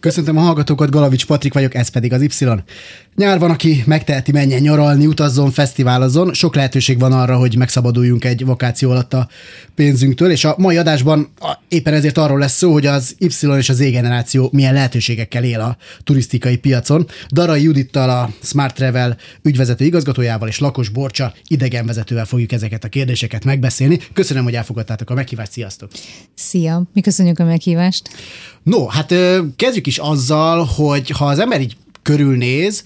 Köszöntöm a hallgatókat, Galavics Patrik vagyok, ez pedig az Y. Nyár van, aki megteheti, menjen nyaralni, utazzon, fesztiválozzon. Sok lehetőség van arra, hogy megszabaduljunk egy vakáció alatt a pénzünktől, és a mai adásban éppen ezért arról lesz szó, hogy az Y és az Z generáció milyen lehetőségekkel él a turisztikai piacon. Darai Judittal, a Smart Travel ügyvezető igazgatójával és Lakos Borcsa idegenvezetővel fogjuk ezeket a kérdéseket megbeszélni. Köszönöm, hogy elfogadtátok a meghívást, sziasztok! Szia! Mi köszönjük a meghívást! No, hát kezdjük is azzal, hogy ha az ember így körülnéz,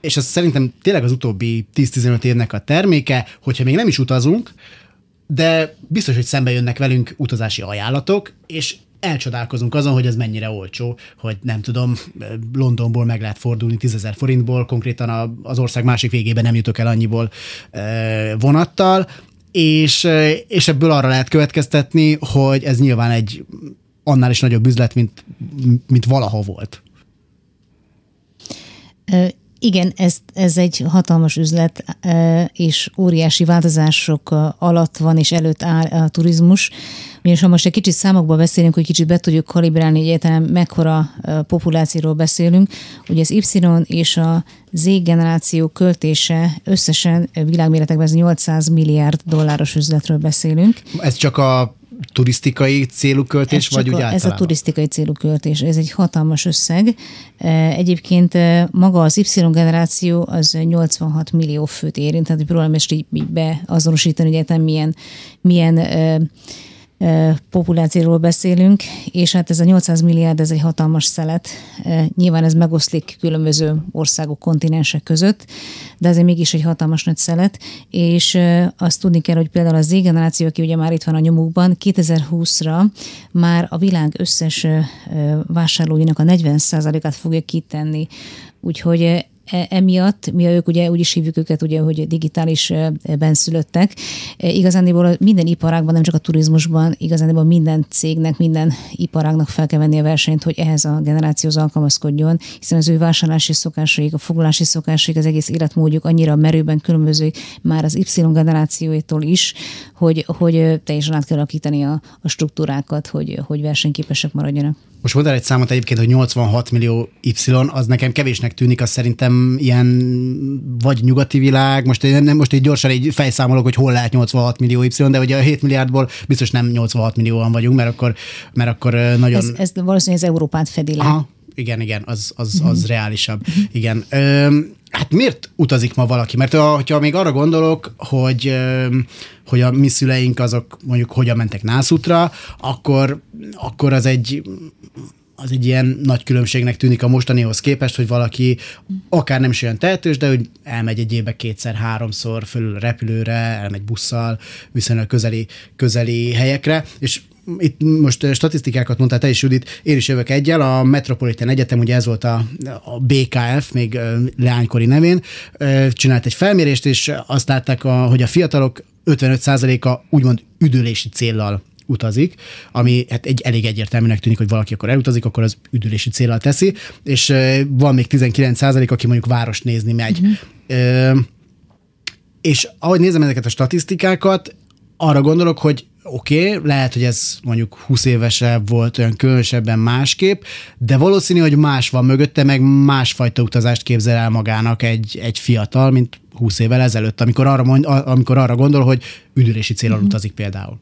és ez szerintem tényleg az utóbbi 10-15 évnek a terméke, hogyha még nem is utazunk, de biztos, hogy szembe jönnek velünk utazási ajánlatok, és elcsodálkozunk azon, hogy ez mennyire olcsó, hogy nem tudom, Londonból meg lehet fordulni 10 forintból, konkrétan az ország másik végében nem jutok el annyiból vonattal, és, és ebből arra lehet következtetni, hogy ez nyilván egy annál is nagyobb üzlet, mint, mint valaha volt. Igen, ez, ez egy hatalmas üzlet, és óriási változások alatt van, és előtt áll a turizmus. Ugyanis ha most egy kicsit számokba beszélünk, hogy kicsit be tudjuk kalibrálni, hogy egyáltalán mekkora populációról beszélünk, ugye az Y és a Z generáció költése összesen világméretekben ez 800 milliárd dolláros üzletről beszélünk. Ez csak a turisztikai célú költés, ez vagy úgy a, Ez a turisztikai célú költés, ez egy hatalmas összeg. E, egyébként e, maga az Y generáció az 86 millió főt érint, tehát próbálom ezt így beazonosítani, hogy egyetem milyen, milyen e, populációról beszélünk, és hát ez a 800 milliárd, ez egy hatalmas szelet. Nyilván ez megoszlik különböző országok, kontinensek között, de ez mégis egy hatalmas nagy szelet, és azt tudni kell, hogy például az Z-generáció, aki ugye már itt van a nyomukban, 2020-ra már a világ összes vásárlóinak a 40%-át fogja kitenni. Úgyhogy emiatt, mi ők ugye úgy is hívjuk őket, ugye, hogy digitális e, benszülöttek. E, igazándiból minden iparágban, nem csak a turizmusban, igazándiból minden cégnek, minden iparágnak fel kell venni a versenyt, hogy ehhez a generációhoz alkalmazkodjon, hiszen az ő vásárlási szokásaik, a foglalási szokásaik, az egész életmódjuk annyira merőben különböző már az Y generációitól is, hogy, hogy teljesen át kell alakítani a, a struktúrákat, hogy, hogy versenyképesek maradjanak. Most mondtál egy számot egyébként, hogy 86 millió Y, az nekem kevésnek tűnik, az szerintem ilyen vagy nyugati világ, most, nem, most egy gyorsan egy fejszámolok, hogy hol lehet 86 millió Y, de ugye a 7 milliárdból biztos nem 86 millióan vagyunk, mert akkor, mert akkor nagyon... Ez, ez valószínűleg az Európát fedi le. Aha, igen, igen, az, az, az uh-huh. reálisabb. Igen. Ö, hát miért utazik ma valaki? Mert ha még arra gondolok, hogy, hogy a mi szüleink azok mondjuk hogyan mentek nászútra, akkor, akkor az egy az egy ilyen nagy különbségnek tűnik a mostanihoz képest, hogy valaki akár nem is olyan tehetős, de hogy elmegy egy évbe kétszer, háromszor fölül a repülőre, elmegy busszal, viszonylag közeli, közeli helyekre, és itt most statisztikákat mondtál te is, Judit, én is jövök egyel, a Metropolitan Egyetem, ugye ez volt a, a BKF, még leánykori nevén, csinált egy felmérést, és azt látták, a, hogy a fiatalok 55%-a úgymond üdülési céllal utazik, ami hát egy elég egyértelműnek tűnik, hogy valaki akkor elutazik, akkor az üdülési célral teszi, és van még 19% aki mondjuk város nézni megy. Uh-huh. És ahogy nézem ezeket a statisztikákat, arra gondolok, hogy oké, okay, lehet, hogy ez mondjuk 20 évesebb volt, olyan különösebben másképp, de valószínű, hogy más van mögötte, meg másfajta utazást képzel el magának egy, egy fiatal, mint 20 évvel ezelőtt, amikor arra, mond, amikor arra gondol, hogy üdülési célral mm-hmm. utazik például.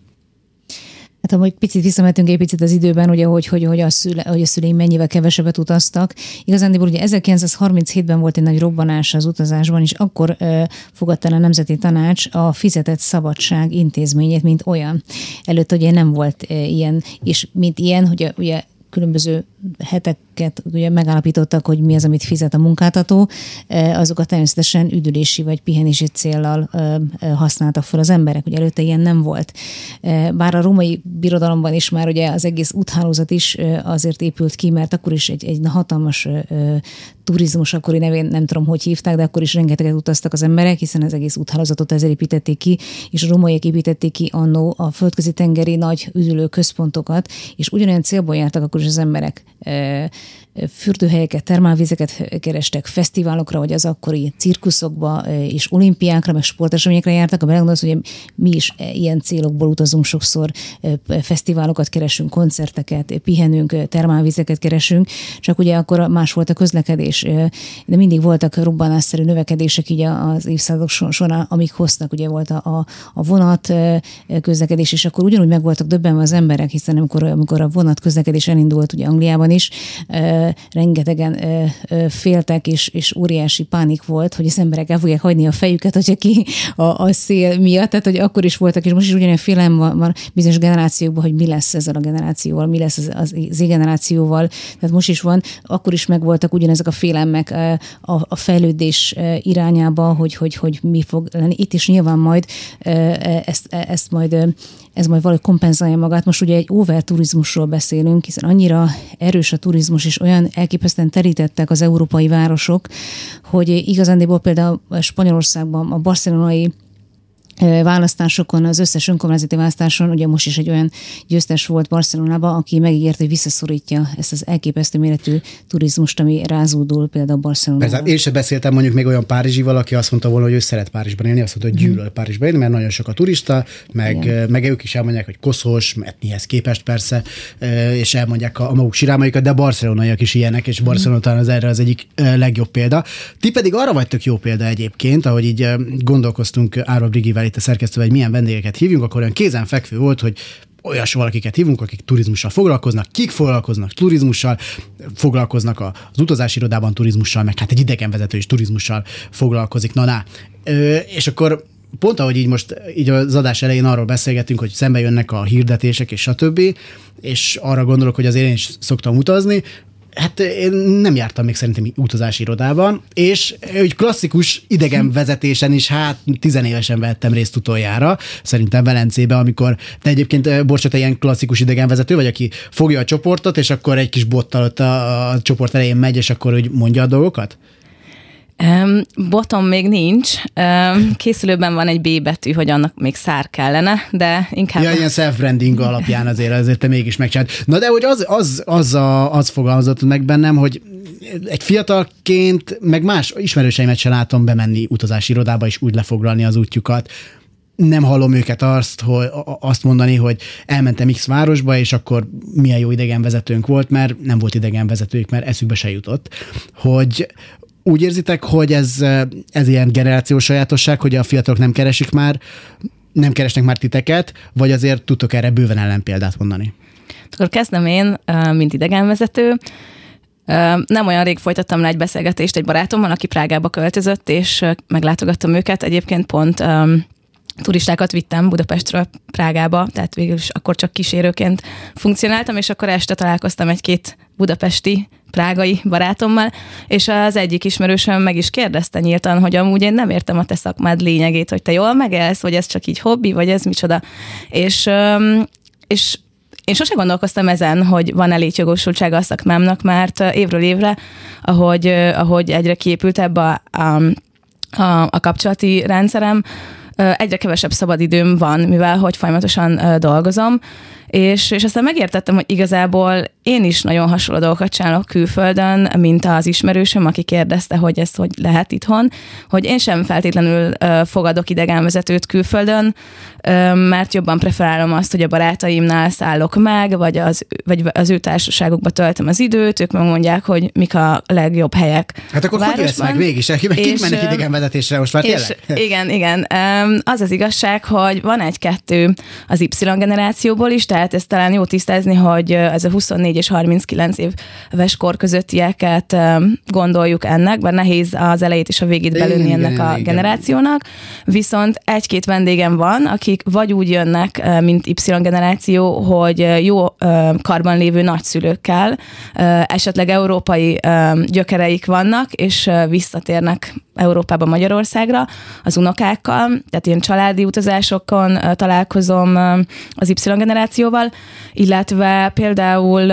Hát ha egy picit visszamentünk egy picit az időben, ugye, hogy, hogy, hogy, a, szüle, hogy a szüleim mennyivel kevesebbet utaztak. Igazán, ugye 1937-ben volt egy nagy robbanás az utazásban, és akkor uh, fogadta el a Nemzeti Tanács a fizetett szabadság intézményét, mint olyan. Előtt ugye nem volt uh, ilyen, és mint ilyen, hogy ugye különböző heteket ugye megállapítottak, hogy mi az, amit fizet a munkáltató, azokat természetesen üdülési vagy pihenési céllal használtak fel az emberek, ugye előtte ilyen nem volt. Bár a római birodalomban is már ugye az egész úthálózat is azért épült ki, mert akkor is egy, egy hatalmas turizmus akkori nevén nem tudom, hogy hívták, de akkor is rengeteget utaztak az emberek, hiszen az egész úthálózatot ezzel építették ki, és a romaiak építették ki annó a földközi tengeri nagy üdülő központokat, és ugyanolyan célból jártak akkor is az emberek É, fürdőhelyeket, termálvizeket kerestek, fesztiválokra, vagy az akkori cirkuszokba és olimpiákra, meg sporteseményekre jártak. A belegondolsz, hogy mi is ilyen célokból utazunk sokszor, fesztiválokat keresünk, koncerteket, pihenünk, termálvizeket keresünk, csak ugye akkor más volt a közlekedés, de mindig voltak robbanásszerű növekedések így az évszázadok során, amik hoztak, ugye volt a, a vonat közlekedés, és akkor ugyanúgy meg voltak döbbenve az emberek, hiszen amikor, amikor a vonat közlekedés elindult ugye Angliában is, rengetegen féltek, és, és óriási pánik volt, hogy az emberek el fogják hagyni a fejüket, hogyha ki a, a szél miatt, tehát hogy akkor is voltak, és most is ugyanilyen félelem van, van bizonyos generációkban, hogy mi lesz ezzel a generációval, mi lesz az, az Z generációval, tehát most is van, akkor is megvoltak ugyanezek a félelmek a, a fejlődés irányába, hogy, hogy, hogy mi fog lenni. Itt is nyilván majd ezt, ezt majd ez majd valahogy kompenzálja magát. Most ugye egy overturizmusról beszélünk, hiszen annyira erős a turizmus, és olyan elképesztően terítettek az európai városok, hogy igazándiból például Spanyolországban a barcelonai választásokon, az összes önkormányzati választáson, ugye most is egy olyan győztes volt Barcelonában, aki megígért, hogy visszaszorítja ezt az elképesztő méretű turizmust, ami rázódul például Barcelonában. Persze, én sem beszéltem mondjuk még olyan párizsival, aki azt mondta volna, hogy ő szeret Párizsban élni, azt mondta, hogy gyűlöl mm. Párizsban élni, mert nagyon sok a turista, meg, meg ők is elmondják, hogy koszos, etnihez képest persze, és elmondják a, a maguk sirámaikat, de barcelonaiak is ilyenek, és Barcelona talán az erre az egyik legjobb példa. Ti pedig arra vagytok jó példa egyébként, ahogy így gondolkoztunk Ára Brigivel itt a szerkesztővel, hogy milyen vendégeket hívjunk, akkor olyan kézenfekvő volt, hogy olyas valakiket hívunk, akik turizmussal foglalkoznak, kik foglalkoznak turizmussal, foglalkoznak az utazási irodában turizmussal, meg hát egy idegenvezető is turizmussal foglalkozik. Na, na. Ö, és akkor pont ahogy így most így az adás elején arról beszélgetünk, hogy szembe jönnek a hirdetések és stb., és arra gondolok, hogy azért én is szoktam utazni, Hát én nem jártam még szerintem utazási irodában, és egy klasszikus idegenvezetésen is, hát tizenévesen vettem részt utoljára, szerintem Velencébe, amikor te egyébként, Borcsa, te ilyen klasszikus idegenvezető vagy, aki fogja a csoportot, és akkor egy kis bottal ott a, a csoport elején megy, és akkor hogy mondja a dolgokat? Um, botom még nincs. Um, készülőben van egy B betű, hogy annak még szár kellene, de inkább... Ja, ilyen self-branding alapján azért, azért te mégis megcsinált. Na de hogy az, az, az, a, az fogalmazott meg bennem, hogy egy fiatalként, meg más ismerőseimet sem látom bemenni utazási irodába és úgy lefoglalni az útjukat nem hallom őket azt, hogy, azt mondani, hogy elmentem X városba, és akkor milyen jó idegenvezetőnk volt, mert nem volt idegenvezetőjük, mert eszükbe se jutott. Hogy, úgy érzitek, hogy ez, ez ilyen generációs sajátosság, hogy a fiatalok nem keresik már, nem keresnek már titeket, vagy azért tudtok erre bőven ellenpéldát mondani? Akkor kezdem én, mint idegenvezető. Nem olyan rég folytattam le egy beszélgetést egy barátommal, aki Prágába költözött, és meglátogattam őket. Egyébként pont turistákat vittem Budapestről Prágába, tehát végül is akkor csak kísérőként funkcionáltam, és akkor este találkoztam egy-két budapesti prágai barátommal, és az egyik ismerősöm meg is kérdezte nyíltan, hogy amúgy én nem értem a te szakmád lényegét, hogy te jól megelsz, vagy ez csak így hobbi, vagy ez micsoda. És, és én sose gondolkoztam ezen, hogy van elég jogosultsága a szakmámnak, mert évről évre, ahogy, ahogy egyre kiépültebb a, a, a, a kapcsolati rendszerem, egyre kevesebb szabadidőm van, mivel hogy folyamatosan dolgozom, és, és aztán megértettem, hogy igazából én is nagyon hasonló dolgokat csinálok külföldön, mint az ismerősöm, aki kérdezte, hogy ezt hogy lehet itthon, hogy én sem feltétlenül fogadok idegenvezetőt külföldön, mert jobban preferálom azt, hogy a barátaimnál szállok meg, vagy az, vagy az ő társaságukba töltöm az időt, ők megmondják, hogy mik a legjobb helyek. Hát akkor hogy lesz meg mégis? Kik mennek idegenvezetésre most már és, Igen, igen. Az az igazság, hogy van egy-kettő az Y generációból is, tehát tehát ezt talán jó tisztázni, hogy ez a 24 és 39 éves kor közöttieket gondoljuk ennek, bár nehéz az elejét és a végét belőni igen, ennek a igen. generációnak, viszont egy-két vendégem van, akik vagy úgy jönnek, mint Y generáció, hogy jó karban lévő nagyszülőkkel, esetleg európai gyökereik vannak, és visszatérnek Európába, Magyarországra az unokákkal, tehát ilyen családi utazásokon találkozom az Y generációval, illetve például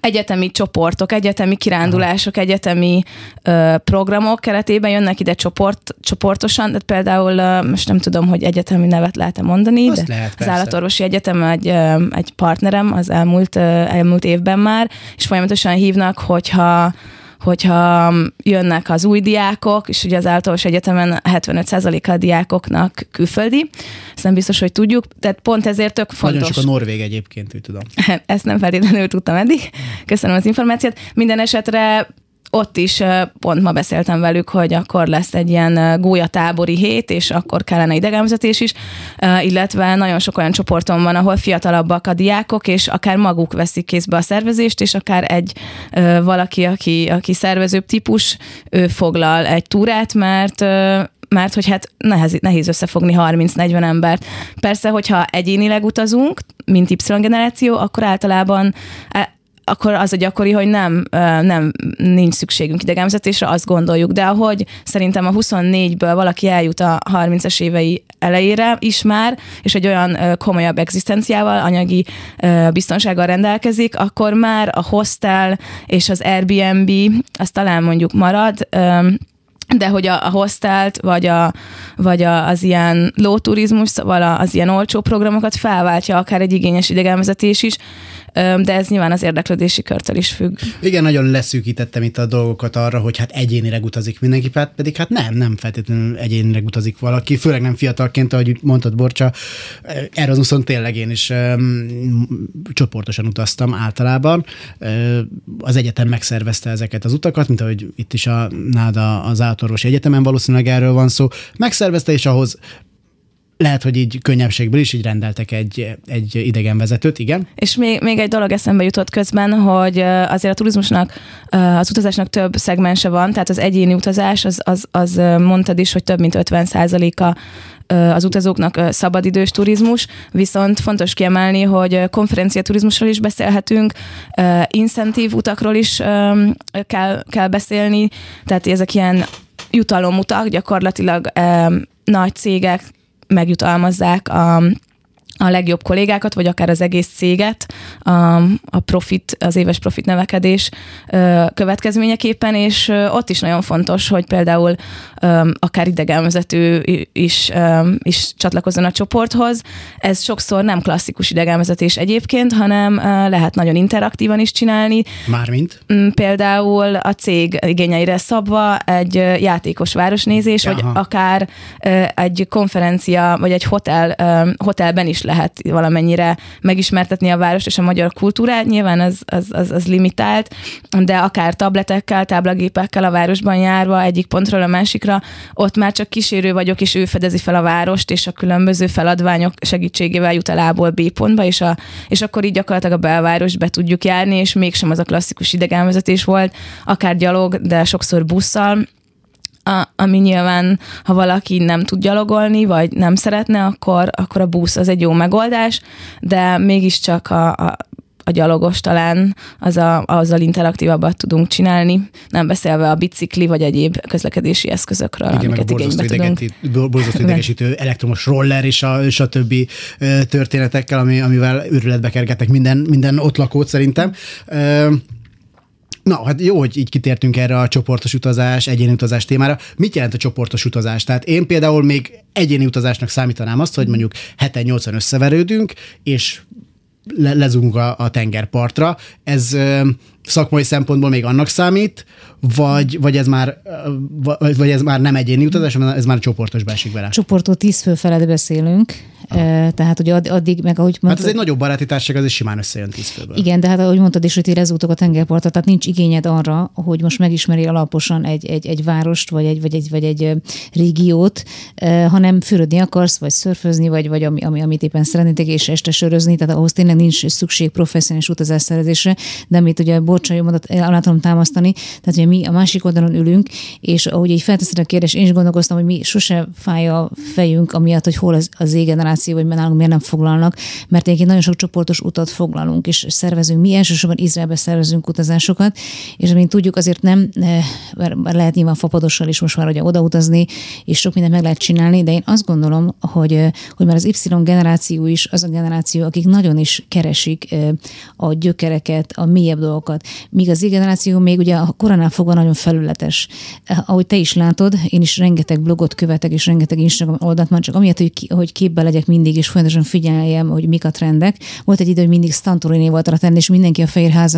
egyetemi csoportok, egyetemi kirándulások, egyetemi ö, programok keretében jönnek ide csoport, csoportosan, tehát például ö, most nem tudom, hogy egyetemi nevet lehet-e mondani, Azt de lehet, az állatorvosi egyetem egy, ö, egy partnerem az elmúlt, ö, elmúlt évben már, és folyamatosan hívnak, hogyha hogyha jönnek az új diákok, és ugye az általános egyetemen 75%-a a diákoknak külföldi, ezt nem biztos, hogy tudjuk, tehát pont ezért tök fontos. Nagyon sok a Norvég egyébként, úgy tudom. Ezt nem feltétlenül tudtam eddig. Köszönöm az információt. Minden esetre ott is pont ma beszéltem velük, hogy akkor lesz egy ilyen gólyatábori hét, és akkor kellene idegenvezetés is, illetve nagyon sok olyan csoportom van, ahol fiatalabbak a diákok, és akár maguk veszik kézbe a szervezést, és akár egy valaki, aki, aki szervezőbb típus, ő foglal egy túrát, mert mert hogy hát nehéz, nehéz összefogni 30-40 embert. Persze, hogyha egyénileg utazunk, mint Y-generáció, akkor általában akkor az a gyakori, hogy nem, nem nincs szükségünk idegenvezetésre, azt gondoljuk. De ahogy szerintem a 24-ből valaki eljut a 30-as évei elejére is már, és egy olyan komolyabb egzisztenciával, anyagi biztonsággal rendelkezik, akkor már a hostel és az Airbnb, az talán mondjuk marad, de hogy a, a hostelt, vagy, a, vagy a, az ilyen lóturizmus, szóval az ilyen olcsó programokat felváltja akár egy igényes idegenvezetés is, de ez nyilván az érdeklődési körtől is függ. Igen, nagyon leszűkítettem itt a dolgokat arra, hogy hát egyénileg utazik mindenki, hát pedig hát nem, nem feltétlenül egyénileg utazik valaki, főleg nem fiatalként, ahogy mondtad Borcsa, Erasmuson tényleg én is csoportosan utaztam általában. Az egyetem megszervezte ezeket az utakat, mint ahogy itt is a NÁDA az állatorvosi egyetemen valószínűleg erről van szó. Megszervezte, és ahhoz lehet, hogy így könnyebbségből is így rendeltek egy, egy idegenvezetőt, igen. És még, még egy dolog eszembe jutott közben, hogy azért a turizmusnak, az utazásnak több szegmense van, tehát az egyéni utazás, az, az, az mondtad is, hogy több mint 50 a az utazóknak szabadidős turizmus, viszont fontos kiemelni, hogy konferenciaturizmusról is beszélhetünk, incentív utakról is kell, kell beszélni, tehát ezek ilyen jutalomutak, gyakorlatilag nagy cégek megjutalmazzák a a legjobb kollégákat, vagy akár az egész céget a, profit, az éves profit növekedés következményeképpen, és ott is nagyon fontos, hogy például akár idegenvezető is, is csatlakozzon a csoporthoz. Ez sokszor nem klasszikus idegenvezetés egyébként, hanem lehet nagyon interaktívan is csinálni. Mármint? Mm, például a cég igényeire szabva egy játékos városnézés, Aha. vagy akár egy konferencia, vagy egy hotel, hotelben is lehet valamennyire megismertetni a várost és a magyar kultúrát. Nyilván az, az, az, az limitált, de akár tabletekkel, táblagépekkel a városban járva egyik pontról a másikra, ott már csak kísérő vagyok, és ő fedezi fel a várost, és a különböző feladványok segítségével jut el A-ból B pontba, és, a, és akkor így gyakorlatilag a belváros be tudjuk járni, és mégsem az a klasszikus idegenvezetés volt, akár gyalog, de sokszor busszal, a, ami nyilván, ha valaki nem tud gyalogolni, vagy nem szeretne, akkor, akkor a busz az egy jó megoldás, de mégiscsak a, a a gyalogos talán az a, azzal interaktívabbat tudunk csinálni, nem beszélve a bicikli vagy egyéb közlekedési eszközökről, Igen, amiket igénybe tudunk. Borzasztó idegesítő elektromos roller és a, és a többi történetekkel, ami, amivel őrületbe kergetnek minden, minden ott lakót szerintem. Na, hát jó, hogy így kitértünk erre a csoportos utazás, egyéni utazás témára. Mit jelent a csoportos utazás? Tehát én például még egyéni utazásnak számítanám azt, hogy mondjuk heten 80 összeverődünk, és lezunk a, a tengerpartra. Ez szakmai szempontból még annak számít, vagy, vagy, ez, már, vagy, vagy ez már nem egyéni utazás, ez már csoportos beesik bele? Csoportól tíz fő felett beszélünk, ah. tehát hogy addig, meg ahogy mondtad, Hát ez egy nagyobb baráti társaság, az is simán összejön tíz főből. Igen, de hát ahogy mondtad is, hogy ti a tengerpartra, tehát nincs igényed arra, hogy most megismeri alaposan egy, egy, egy várost, vagy egy, vagy egy, vagy egy régiót, hanem fürödni akarsz, vagy szörfözni, vagy, vagy ami, ami, amit éppen szeretnétek, és este sörözni, tehát ahhoz tényleg nincs szükség professzionális utazásszervezésre, de amit ugye Borcsai mondat alá tudom támasztani, tehát ugye mi a másik oldalon ülünk, és ahogy így felteszed a kérdést, én is gondolkoztam, hogy mi sose fáj a fejünk, amiatt, hogy hol az, az generáció, vagy nálunk miért nem foglalnak, mert egyébként nagyon sok csoportos utat foglalunk, és szervezünk. Mi elsősorban Izraelbe szervezünk utazásokat, és amint tudjuk, azért nem, eh, mert lehet nyilván fapadossal is most már ugye odautazni, és sok mindent meg lehet csinálni, de én azt gondolom, hogy, eh, hogy már az Y generáció is az a generáció, akik nagyon is keresik eh, a gyökereket, a mélyebb dolgokat. Míg az generáció még ugye a koronál fogva nagyon felületes. Ahogy te is látod, én is rengeteg blogot követek, és rengeteg Instagram oldalt már csak amiatt, hogy, hogy képbe legyek mindig, és folyamatosan figyeljem, hogy mik a trendek. Volt egy idő, hogy mindig Stantorini volt a trend, és mindenki a fehér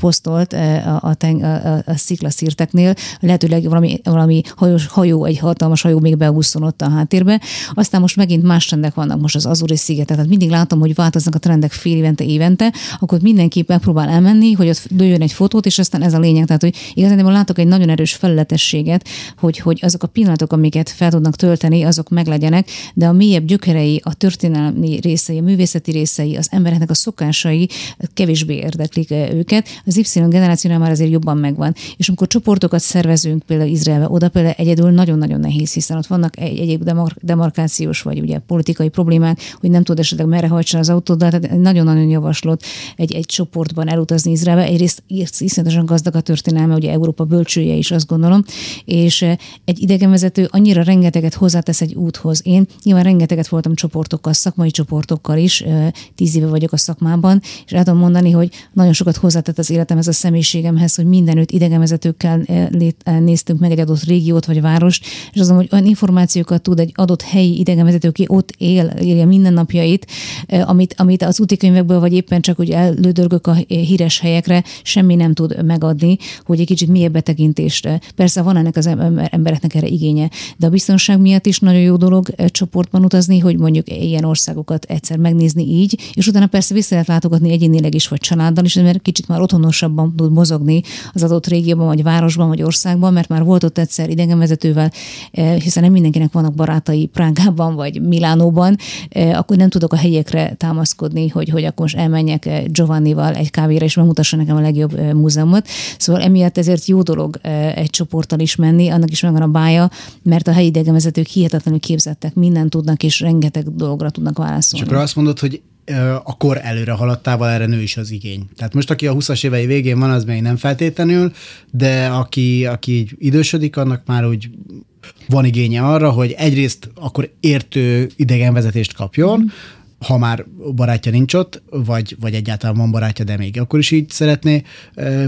posztolt a, a, a, a, a sziklaszírteknél, lehetőleg valami, valami hajós, hajó, egy hatalmas hajó még beúszonott a háttérbe. Aztán most megint más trendek vannak, most az Azuri szigetet. Tehát mindig látom, hogy változnak a trendek fél évente, évente, akkor mindenki megpróbál elmenni, hogy ott dőjön egy fotót, és aztán ez a lényeg. Tehát, hogy igazán látok egy nagyon erős felületességet, hogy, hogy azok a pillanatok, amiket fel tudnak tölteni, azok meglegyenek, de a mélyebb gyökerei, a történelmi részei, a művészeti részei, az embereknek a szokásai kevésbé érdeklik őket. Az Y generációnál már azért jobban megvan. És amikor csoportokat szervezünk, például Izraelbe, oda például egyedül nagyon-nagyon nehéz, hiszen ott vannak egy, egyéb demar- demarkációs vagy ugye politikai problémák, hogy nem tud esetleg merre hajtsa az autót, de nagyon-nagyon javaslott egy, egy csoportban elutazni Izraelbe. Egyrészt iszonyatosan gazdag a történelme, ugye Európa bölcsője is azt gondolom, és egy idegenvezető annyira rengeteget hozzátesz egy úthoz. Én nyilván rengeteget voltam csoportokkal, szakmai csoportokkal is, tíz éve vagyok a szakmában, és el tudom mondani, hogy nagyon sokat hozzátett az életemhez, a személyiségemhez, hogy mindenütt idegenvezetőkkel néztünk meg egy adott régiót vagy várost, és azon, hogy olyan információkat tud egy adott helyi idegenvezető, aki ott él, élje mindennapjait, amit, amit az útikönyvekből, vagy éppen csak úgy ellődörgök a híres helyekre, semmi nem tud megadni, hogy egy kicsit mélyebb betekintést. Persze van ennek az embereknek erre igénye, de a biztonság miatt is nagyon jó dolog csoportban utazni, hogy mondjuk ilyen országokat egyszer megnézni így, és utána persze vissza lehet látogatni egyénileg is, vagy családdal is, mert kicsit már otthonosabban tud mozogni az adott régióban, vagy városban, vagy országban, mert már volt ott egyszer idegenvezetővel, hiszen nem mindenkinek vannak barátai Prágában, vagy Milánóban, akkor nem tudok a helyekre támaszkodni, hogy, hogy akkor most elmenjek Giovannival egy kávéra, és megmutassa nekem a legjobb múzeumot. Szóval emiatt ezért jó dolog egy csoporttal is menni, annak is megvan a bája, mert a helyi idegenvezetők hihetetlenül képzettek, mindent tudnak, és rengeteg dologra tudnak válaszolni. És akkor azt mondod, hogy a kor előre haladtával erre nő is az igény. Tehát most, aki a 20-as évei végén van, az még nem feltétlenül, de aki, aki így idősödik, annak már úgy van igénye arra, hogy egyrészt akkor értő idegenvezetést kapjon, mm ha már barátja nincs ott, vagy, vagy egyáltalán van barátja, de még akkor is így szeretné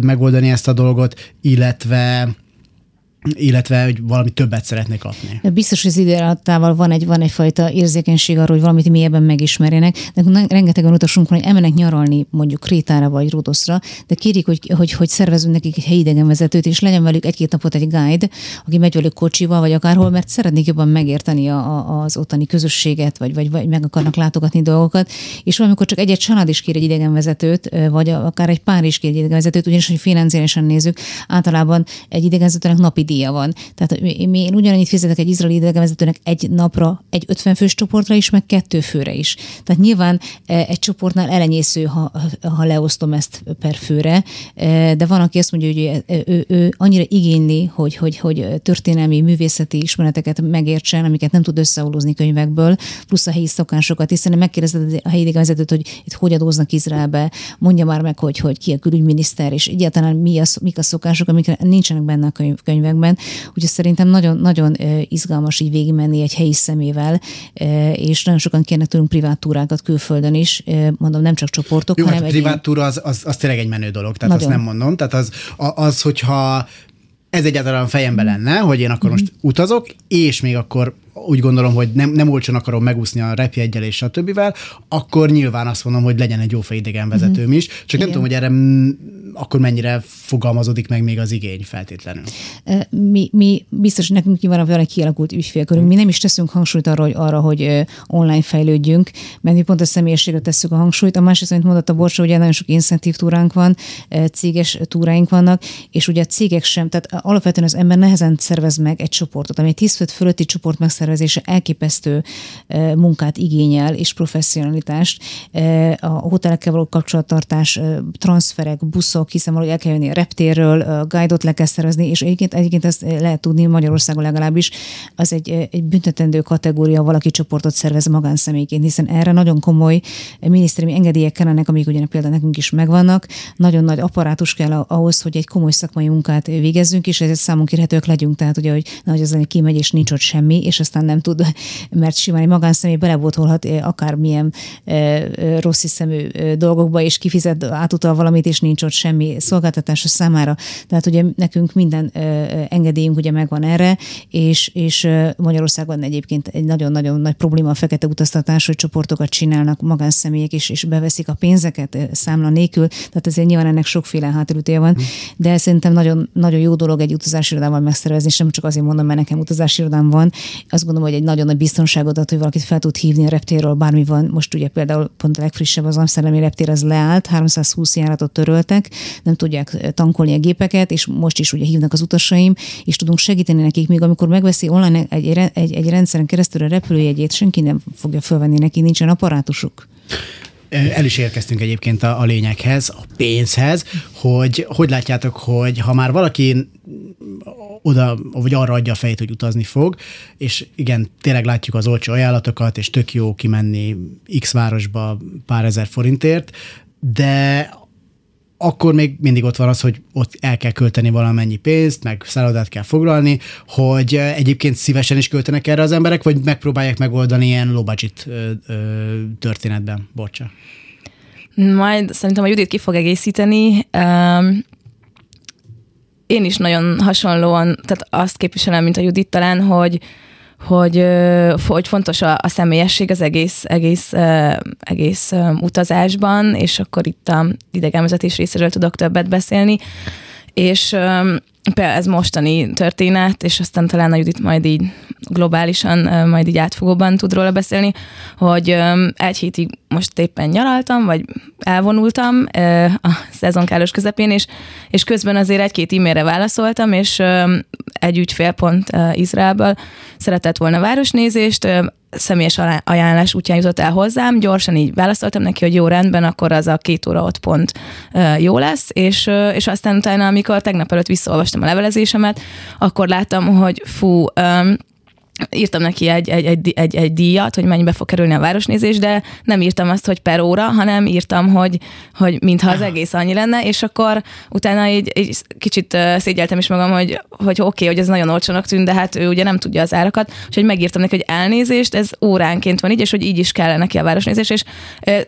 megoldani ezt a dolgot, illetve illetve hogy valami többet szeretnék kapni. Biztos, hogy az időalattával van, egy, van egyfajta érzékenység arra, hogy valamit mélyebben megismerjenek. De rengeteg olyan utasunk van, hogy emenek nyaralni mondjuk Krétára vagy Rodoszra, de kérik, hogy, hogy, hogy szervezünk nekik egy helyi idegenvezetőt, és legyen velük egy-két napot egy guide, aki megy velük kocsival, vagy akárhol, mert szeretnék jobban megérteni a, a, az ottani közösséget, vagy, vagy, vagy meg akarnak látogatni dolgokat. És valamikor csak egy-egy család is kér egy idegenvezetőt, vagy akár egy pár is kér egy idegenvezetőt, ugyanis, hogy financiálisan nézzük, általában egy idegenvezetőnek napi díja van. Tehát én ugyanannyit fizetek egy izraeli idegenvezetőnek egy napra, egy 50 fős csoportra is, meg kettő főre is. Tehát nyilván e, egy csoportnál elenyésző, ha, ha leosztom ezt per főre, e, de van, aki azt mondja, hogy ő, ő, ő annyira igényli, hogy, hogy, hogy történelmi, művészeti ismereteket megértsen, amiket nem tud összeolózni könyvekből, plusz a helyi szokásokat, hiszen megkérdezed a helyi idegenvezetőt, hogy itt hogy adóznak Izraelbe, mondja már meg, hogy, hogy ki a külügyminiszter, és egyáltalán mi a, mik a szokások, amik nincsenek benne a könyv, könyvekben esetben. Úgyhogy szerintem nagyon, nagyon izgalmas így végigmenni egy helyi szemével, és nagyon sokan kérnek tőlünk privát túrákat külföldön is, mondom, nem csak csoportok, Jó, hanem hát a privát túra az, az, az tényleg egy menő dolog, tehát nagyon. azt nem mondom. Tehát az, az hogyha ez egyáltalán fejemben lenne, hogy én akkor most utazok, és még akkor úgy gondolom, hogy nem, nem olcsón akarom megúszni a repjegyel és a többivel, akkor nyilván azt mondom, hogy legyen egy jó idegenvezetőm mm-hmm. is. Csak Igen. nem tudom, hogy erre akkor mennyire fogalmazódik meg még az igény feltétlenül. Mi, mi biztos, hogy nekünk nyilván van egy kialakult ügyfélkörünk. Mi nem is teszünk hangsúlyt arra, hogy, arra, hogy online fejlődjünk, mert mi pont a személyességre tesszük a hangsúlyt. A másrészt, amit mondott a Borsa, ugye nagyon sok incentív túránk van, céges túráink vannak, és ugye a cégek sem, tehát alapvetően az ember nehezen szervez meg egy csoportot, ami egy 10 főt fölötti csoport megszervezése elképesztő munkát igényel és professzionalitást. A hotelekkel való kapcsolattartás, transferek, buszok, hiszen valahogy el kell jönni a reptérről, guide-ot le kell szervezni, és egyébként, egyébként ezt lehet tudni Magyarországon legalábbis, az egy, egy büntetendő kategória, valaki csoportot szervez magánszemélyként, hiszen erre nagyon komoly minisztériumi engedélyek kellenek, amik ugye például nekünk is megvannak. Nagyon nagy apparátus kell ahhoz, hogy egy komoly szakmai munkát végezzünk, és ezért számunk érhetőek legyünk. Tehát ugye, hogy nehogy az kimegy, és nincs ott semmi, és aztán nem tud, mert simán egy magánszemély belebotolhat akármilyen rossz hiszemű dolgokba, és kifizet, átutal valamit, és nincs ott semmi szolgáltatása számára. Tehát ugye nekünk minden engedélyünk ugye megvan erre, és, és Magyarországon egyébként egy nagyon-nagyon nagy probléma a fekete utaztatás, hogy csoportokat csinálnak magánszemélyek, és, és beveszik a pénzeket számla nélkül. Tehát ezért nyilván ennek sokféle hátulütője van, de szerintem nagyon, nagyon jó dolog egy utazási irodával megszervezni, és nem csak azért mondom, mert nekem utazási irodám van. Azt gondolom, hogy egy nagyon nagy biztonságot ad, hogy valakit fel tud hívni a reptérről, bármi van. Most ugye például pont a legfrissebb az Amsterdami reptér az leállt, 320 járatot töröltek, nem tudják tankolni a gépeket, és most is ugye hívnak az utasaim, és tudunk segíteni nekik, még amikor megveszi online egy, egy, egy rendszeren keresztül a repülőjegyét, senki nem fogja fölvenni neki, nincsen apparátusuk. El is érkeztünk egyébként a, a lényeghez, a pénzhez, hogy hogy látjátok, hogy ha már valaki oda, vagy arra adja a fejét, hogy utazni fog, és igen, tényleg látjuk az olcsó ajánlatokat, és tök jó kimenni X városba pár ezer forintért, de akkor még mindig ott van az, hogy ott el kell költeni valamennyi pénzt, meg szállodát kell foglalni, hogy egyébként szívesen is költenek erre az emberek, vagy megpróbálják megoldani ilyen low ö, ö, történetben. Bocsa. Majd szerintem a Judit ki fog egészíteni. Um, én is nagyon hasonlóan, tehát azt képviselem, mint a Judit talán, hogy hogy, hogy fontos a, a személyesség az egész, egész, egész utazásban, és akkor itt a idegenvezetés részéről tudok többet beszélni. És például ez mostani történet, és aztán talán a Judit majd így globálisan, majd így átfogóban tud róla beszélni, hogy egy hétig most éppen nyaraltam, vagy elvonultam a szezonkálós közepén, és, és közben azért egy-két e-mailre válaszoltam, és egy ügyfél pont Izraelből szeretett volna városnézést, személyes ajánlás útján jutott el hozzám, gyorsan így válaszoltam neki, hogy jó rendben, akkor az a két óra ott pont jó lesz, és, és aztán utána, amikor tegnap előtt visszaolvastam a levelezésemet, akkor láttam, hogy fú, írtam neki egy, egy, egy, egy, egy díjat, hogy mennyibe fog kerülni a városnézés, de nem írtam azt, hogy per óra, hanem írtam, hogy, hogy mintha az egész annyi lenne, és akkor utána így, így kicsit szégyeltem is magam, hogy, hogy oké, okay, hogy ez nagyon olcsónak tűnt, de hát ő ugye nem tudja az árakat, és hogy megírtam neki, hogy elnézést, ez óránként van így, és hogy így is kell neki a városnézés, és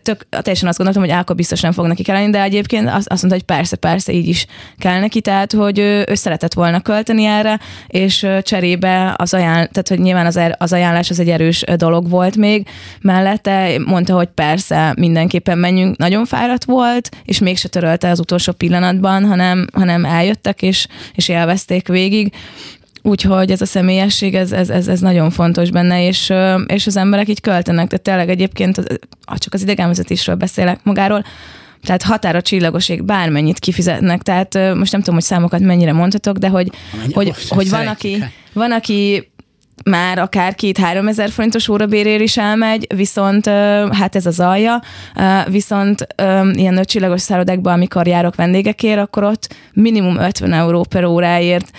tök, teljesen azt gondoltam, hogy akkor biztos nem fog neki kelleni, de egyébként azt, azt mondta, hogy persze, persze, így is kell neki, tehát hogy ő, ő szeretett volna költeni erre, és cserébe az ajánl, tehát hogy nyilván az, er, az ajánlás az egy erős dolog volt még mellette. Mondta, hogy persze, mindenképpen menjünk. Nagyon fáradt volt, és mégse törölte az utolsó pillanatban, hanem, hanem eljöttek, és, és élvezték végig. Úgyhogy ez a személyesség, ez, ez, ez, ez nagyon fontos benne, és, és az emberek így költenek. Tehát tényleg egyébként, ha csak az idegenvezetésről beszélek magáról, tehát határa csillagoség bármennyit kifizetnek, tehát most nem tudom, hogy számokat mennyire mondhatok, de hogy, Amennyi, hogy, hogy van, aki, van, aki már akár két-három ezer forintos órabérér is elmegy, viszont hát ez az alja, viszont ilyen csillagos szállodákban, amikor járok vendégekért, akkor ott minimum 50 euró per óráért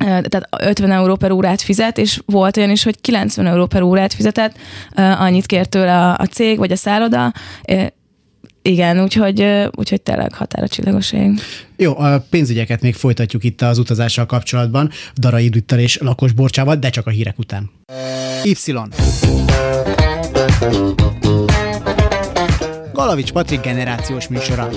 tehát 50 euró per órát fizet, és volt olyan is, hogy 90 euró per órát fizetett, annyit kért tőle a cég vagy a szálloda, igen, úgyhogy, úgyhogy tényleg határa csillagoség. Jó, a pénzügyeket még folytatjuk itt az utazással kapcsolatban, Darai Düttel és Lakos Borcsával, de csak a hírek után. Y. Galavics Patrik generációs műsora.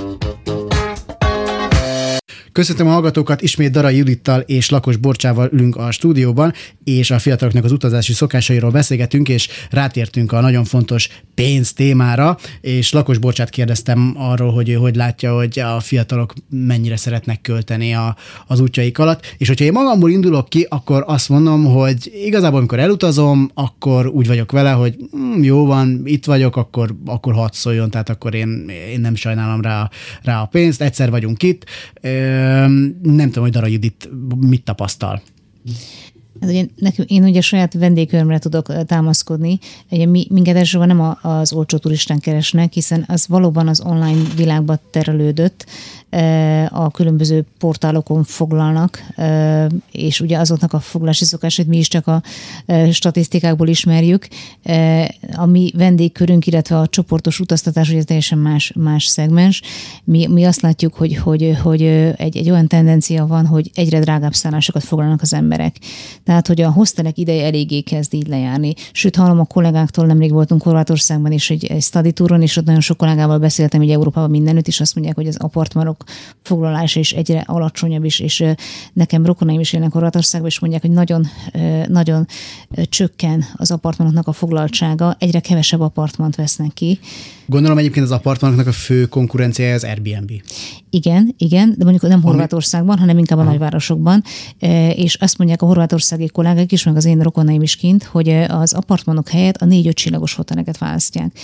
Köszöntöm a hallgatókat, ismét Dara Judittal és Lakos Borcsával ülünk a stúdióban, és a fiataloknak az utazási szokásairól beszélgetünk, és rátértünk a nagyon fontos pénz témára, és Lakos Borcsát kérdeztem arról, hogy ő hogy látja, hogy a fiatalok mennyire szeretnek költeni a, az útjaik alatt, és hogyha én magamból indulok ki, akkor azt mondom, hogy igazából amikor elutazom, akkor úgy vagyok vele, hogy hm, jó van, itt vagyok, akkor, akkor hadd szóljon, tehát akkor én, én nem sajnálom rá, rá a pénzt, egyszer vagyunk itt. Nem tudom, hogy Dara Judit mit tapasztal. Hát ugye nekünk, én ugye saját vendégkörömre tudok támaszkodni. Ugye mi, minket elsősorban nem az olcsó turistán keresnek, hiszen az valóban az online világba terelődött, a különböző portálokon foglalnak, és ugye azoknak a foglalási szokásait mi is csak a statisztikákból ismerjük. A mi vendégkörünk, illetve a csoportos utaztatás ugye teljesen más, más szegmens. Mi, mi azt látjuk, hogy, hogy, hogy egy, egy olyan tendencia van, hogy egyre drágább szállásokat foglalnak az emberek. Tehát, hogy a hostelek ideje eléggé kezd így lejárni. Sőt, hallom a kollégáktól, nemrég voltunk Horvátországban is egy, egy study touron, és ott nagyon sok kollégával beszéltem, hogy Európában mindenütt, és azt mondják, hogy az apartmanok foglalása is egyre alacsonyabb is, és nekem rokonaim is élnek Horvátországban, és mondják, hogy nagyon, nagyon csökken az apartmanoknak a foglaltsága, egyre kevesebb apartmant vesznek ki. Gondolom egyébként az apartmanoknak a fő konkurenciája az Airbnb. Igen, igen, de mondjuk nem Horvátországban, hanem inkább a nagyvárosokban, és azt mondják a horvátországi kollégák is, meg az én rokonaim is kint, hogy az apartmanok helyett a négy-öt csillagos hoteleket választják.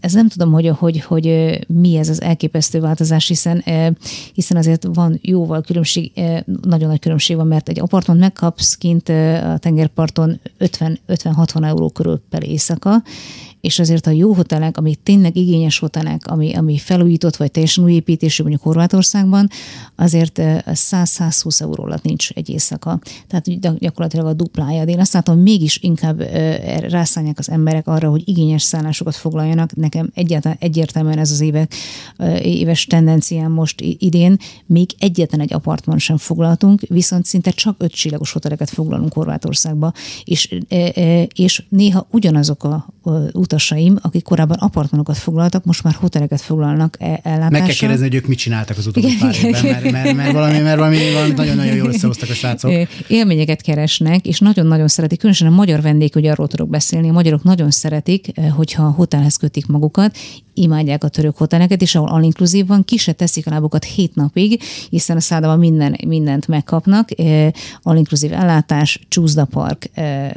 Ez nem tudom, hogy, hogy, hogy mi ez az elképesztő változás, hiszen, hiszen azért van jóval különbség, nagyon nagy különbség van, mert egy apartmant megkapsz kint a tengerparton 50-60 euró körül per éjszaka, és azért a jó hotelek, ami tényleg igényes hotelek, ami, ami felújított vagy teljesen új építésű, mondjuk Horvátországban, azért 100-120 euró alatt nincs egy éjszaka. Tehát gyakorlatilag a duplája. De én azt látom, mégis inkább rászállják az emberek arra, hogy igényes szállásokat foglaljanak. Nekem egyáltalán egyértelműen ez az évek, éves tendenciám most idén. Még egyetlen egy apartman sem foglaltunk, viszont szinte csak öt csillagos hoteleket foglalunk Horvátországba, és, és néha ugyanazok a utasaim, akik korábban apartmanokat foglaltak, most már hoteleket foglalnak ellátásra. Meg kell kérdezni, hogy ők mit csináltak az utóbbi pár évben, mert, mert, mert, valami, mert valami, valami nagyon-nagyon jól összehoztak a srácok. Élményeket keresnek, és nagyon-nagyon szeretik, különösen a magyar vendég, hogy arról tudok beszélni, a magyarok nagyon szeretik, hogyha a hotelhez kötik magukat, imádják a török hoteleket, és ahol all van, ki se teszik a lábukat hét napig, hiszen a szállodában minden, mindent megkapnak, all-inclusive ellátás, csúszdapark,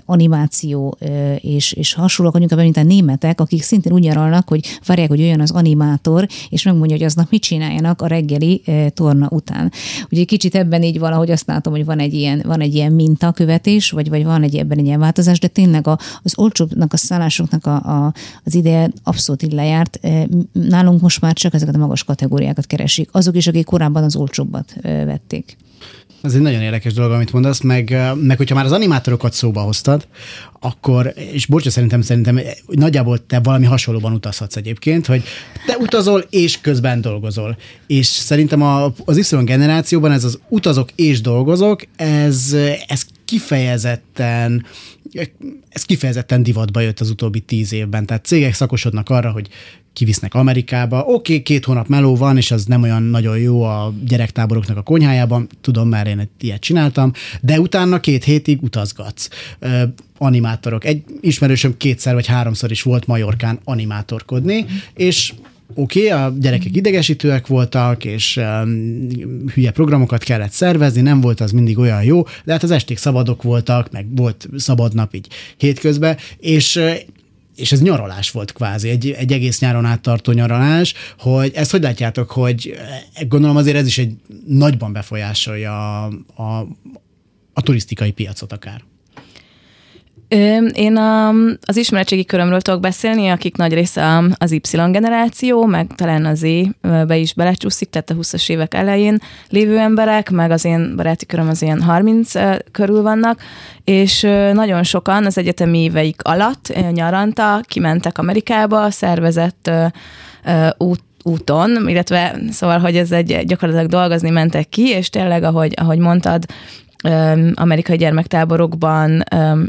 animáció és, és hasonlók, mondjuk mint a németek, akik szintén úgy nyaralnak, hogy várják, hogy jöjjön az animátor, és megmondja, hogy aznap mit csináljanak a reggeli torna után. Ugye kicsit ebben így valahogy azt látom, hogy van egy ilyen, van egy ilyen mintakövetés, vagy, vagy van egy ebben egy ilyen változás, de tényleg a, az olcsóbbnak a szállásoknak a, a, az ideje abszolút így lejárt nálunk most már csak ezeket a magas kategóriákat keresik. Azok is, akik korábban az olcsóbbat vették. Ez egy nagyon érdekes dolog, amit mondasz, meg, meg hogyha már az animátorokat szóba hoztad, akkor, és bocsánat, szerintem, szerintem nagyjából te valami hasonlóban utazhatsz egyébként, hogy te utazol és közben dolgozol. És szerintem a, az Y generációban ez az utazok és dolgozok, ez, ez kifejezetten ez kifejezetten divatba jött az utóbbi tíz évben. Tehát cégek szakosodnak arra, hogy kivisznek Amerikába. Oké, okay, két hónap meló van, és az nem olyan nagyon jó a gyerektáboroknak a konyhájában, tudom, mert én ilyet csináltam, de utána két hétig utazgatsz. Ö, animátorok. Egy ismerősöm kétszer vagy háromszor is volt Majorkán animátorkodni, és oké, okay, a gyerekek idegesítőek voltak, és um, hülye programokat kellett szervezni, nem volt az mindig olyan jó, de hát az esték szabadok voltak, meg volt szabad nap így hétközben, és és ez nyaralás volt kvázi, egy, egy egész nyáron áttartó nyaralás, hogy ezt hogy látjátok, hogy gondolom azért ez is egy nagyban befolyásolja a, a, a turisztikai piacot akár. Én az ismeretségi körömről tudok beszélni, akik nagy része az Y generáció, meg talán az E-be is belecsúszik, tehát a 20-as évek elején lévő emberek, meg az én baráti köröm az ilyen 30 körül vannak, és nagyon sokan az egyetemi éveik alatt nyaranta kimentek Amerikába, szervezett út úton, illetve szóval, hogy ez egy gyakorlatilag dolgozni mentek ki, és tényleg, ahogy, ahogy mondtad, amerikai gyermektáborokban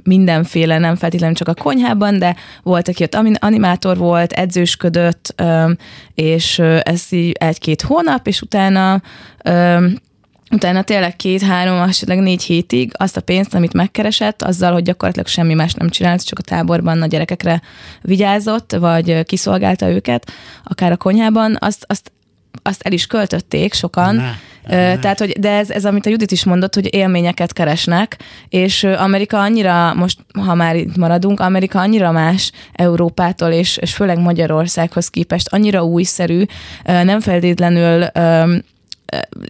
mindenféle, nem feltétlenül csak a konyhában, de volt, aki ott animátor volt, edzősködött, és ez egy-két hónap, és utána utána tényleg két-három, esetleg négy hétig azt a pénzt, amit megkeresett, azzal, hogy gyakorlatilag semmi más nem csinált, csak a táborban a gyerekekre vigyázott, vagy kiszolgálta őket, akár a konyhában, azt, azt, azt el is költötték sokan. Ne. Tehát, hogy, de ez, ez, amit a Judit is mondott, hogy élményeket keresnek, és Amerika annyira, most ha már itt maradunk, Amerika annyira más Európától, és, és főleg Magyarországhoz képest annyira újszerű, nem feltétlenül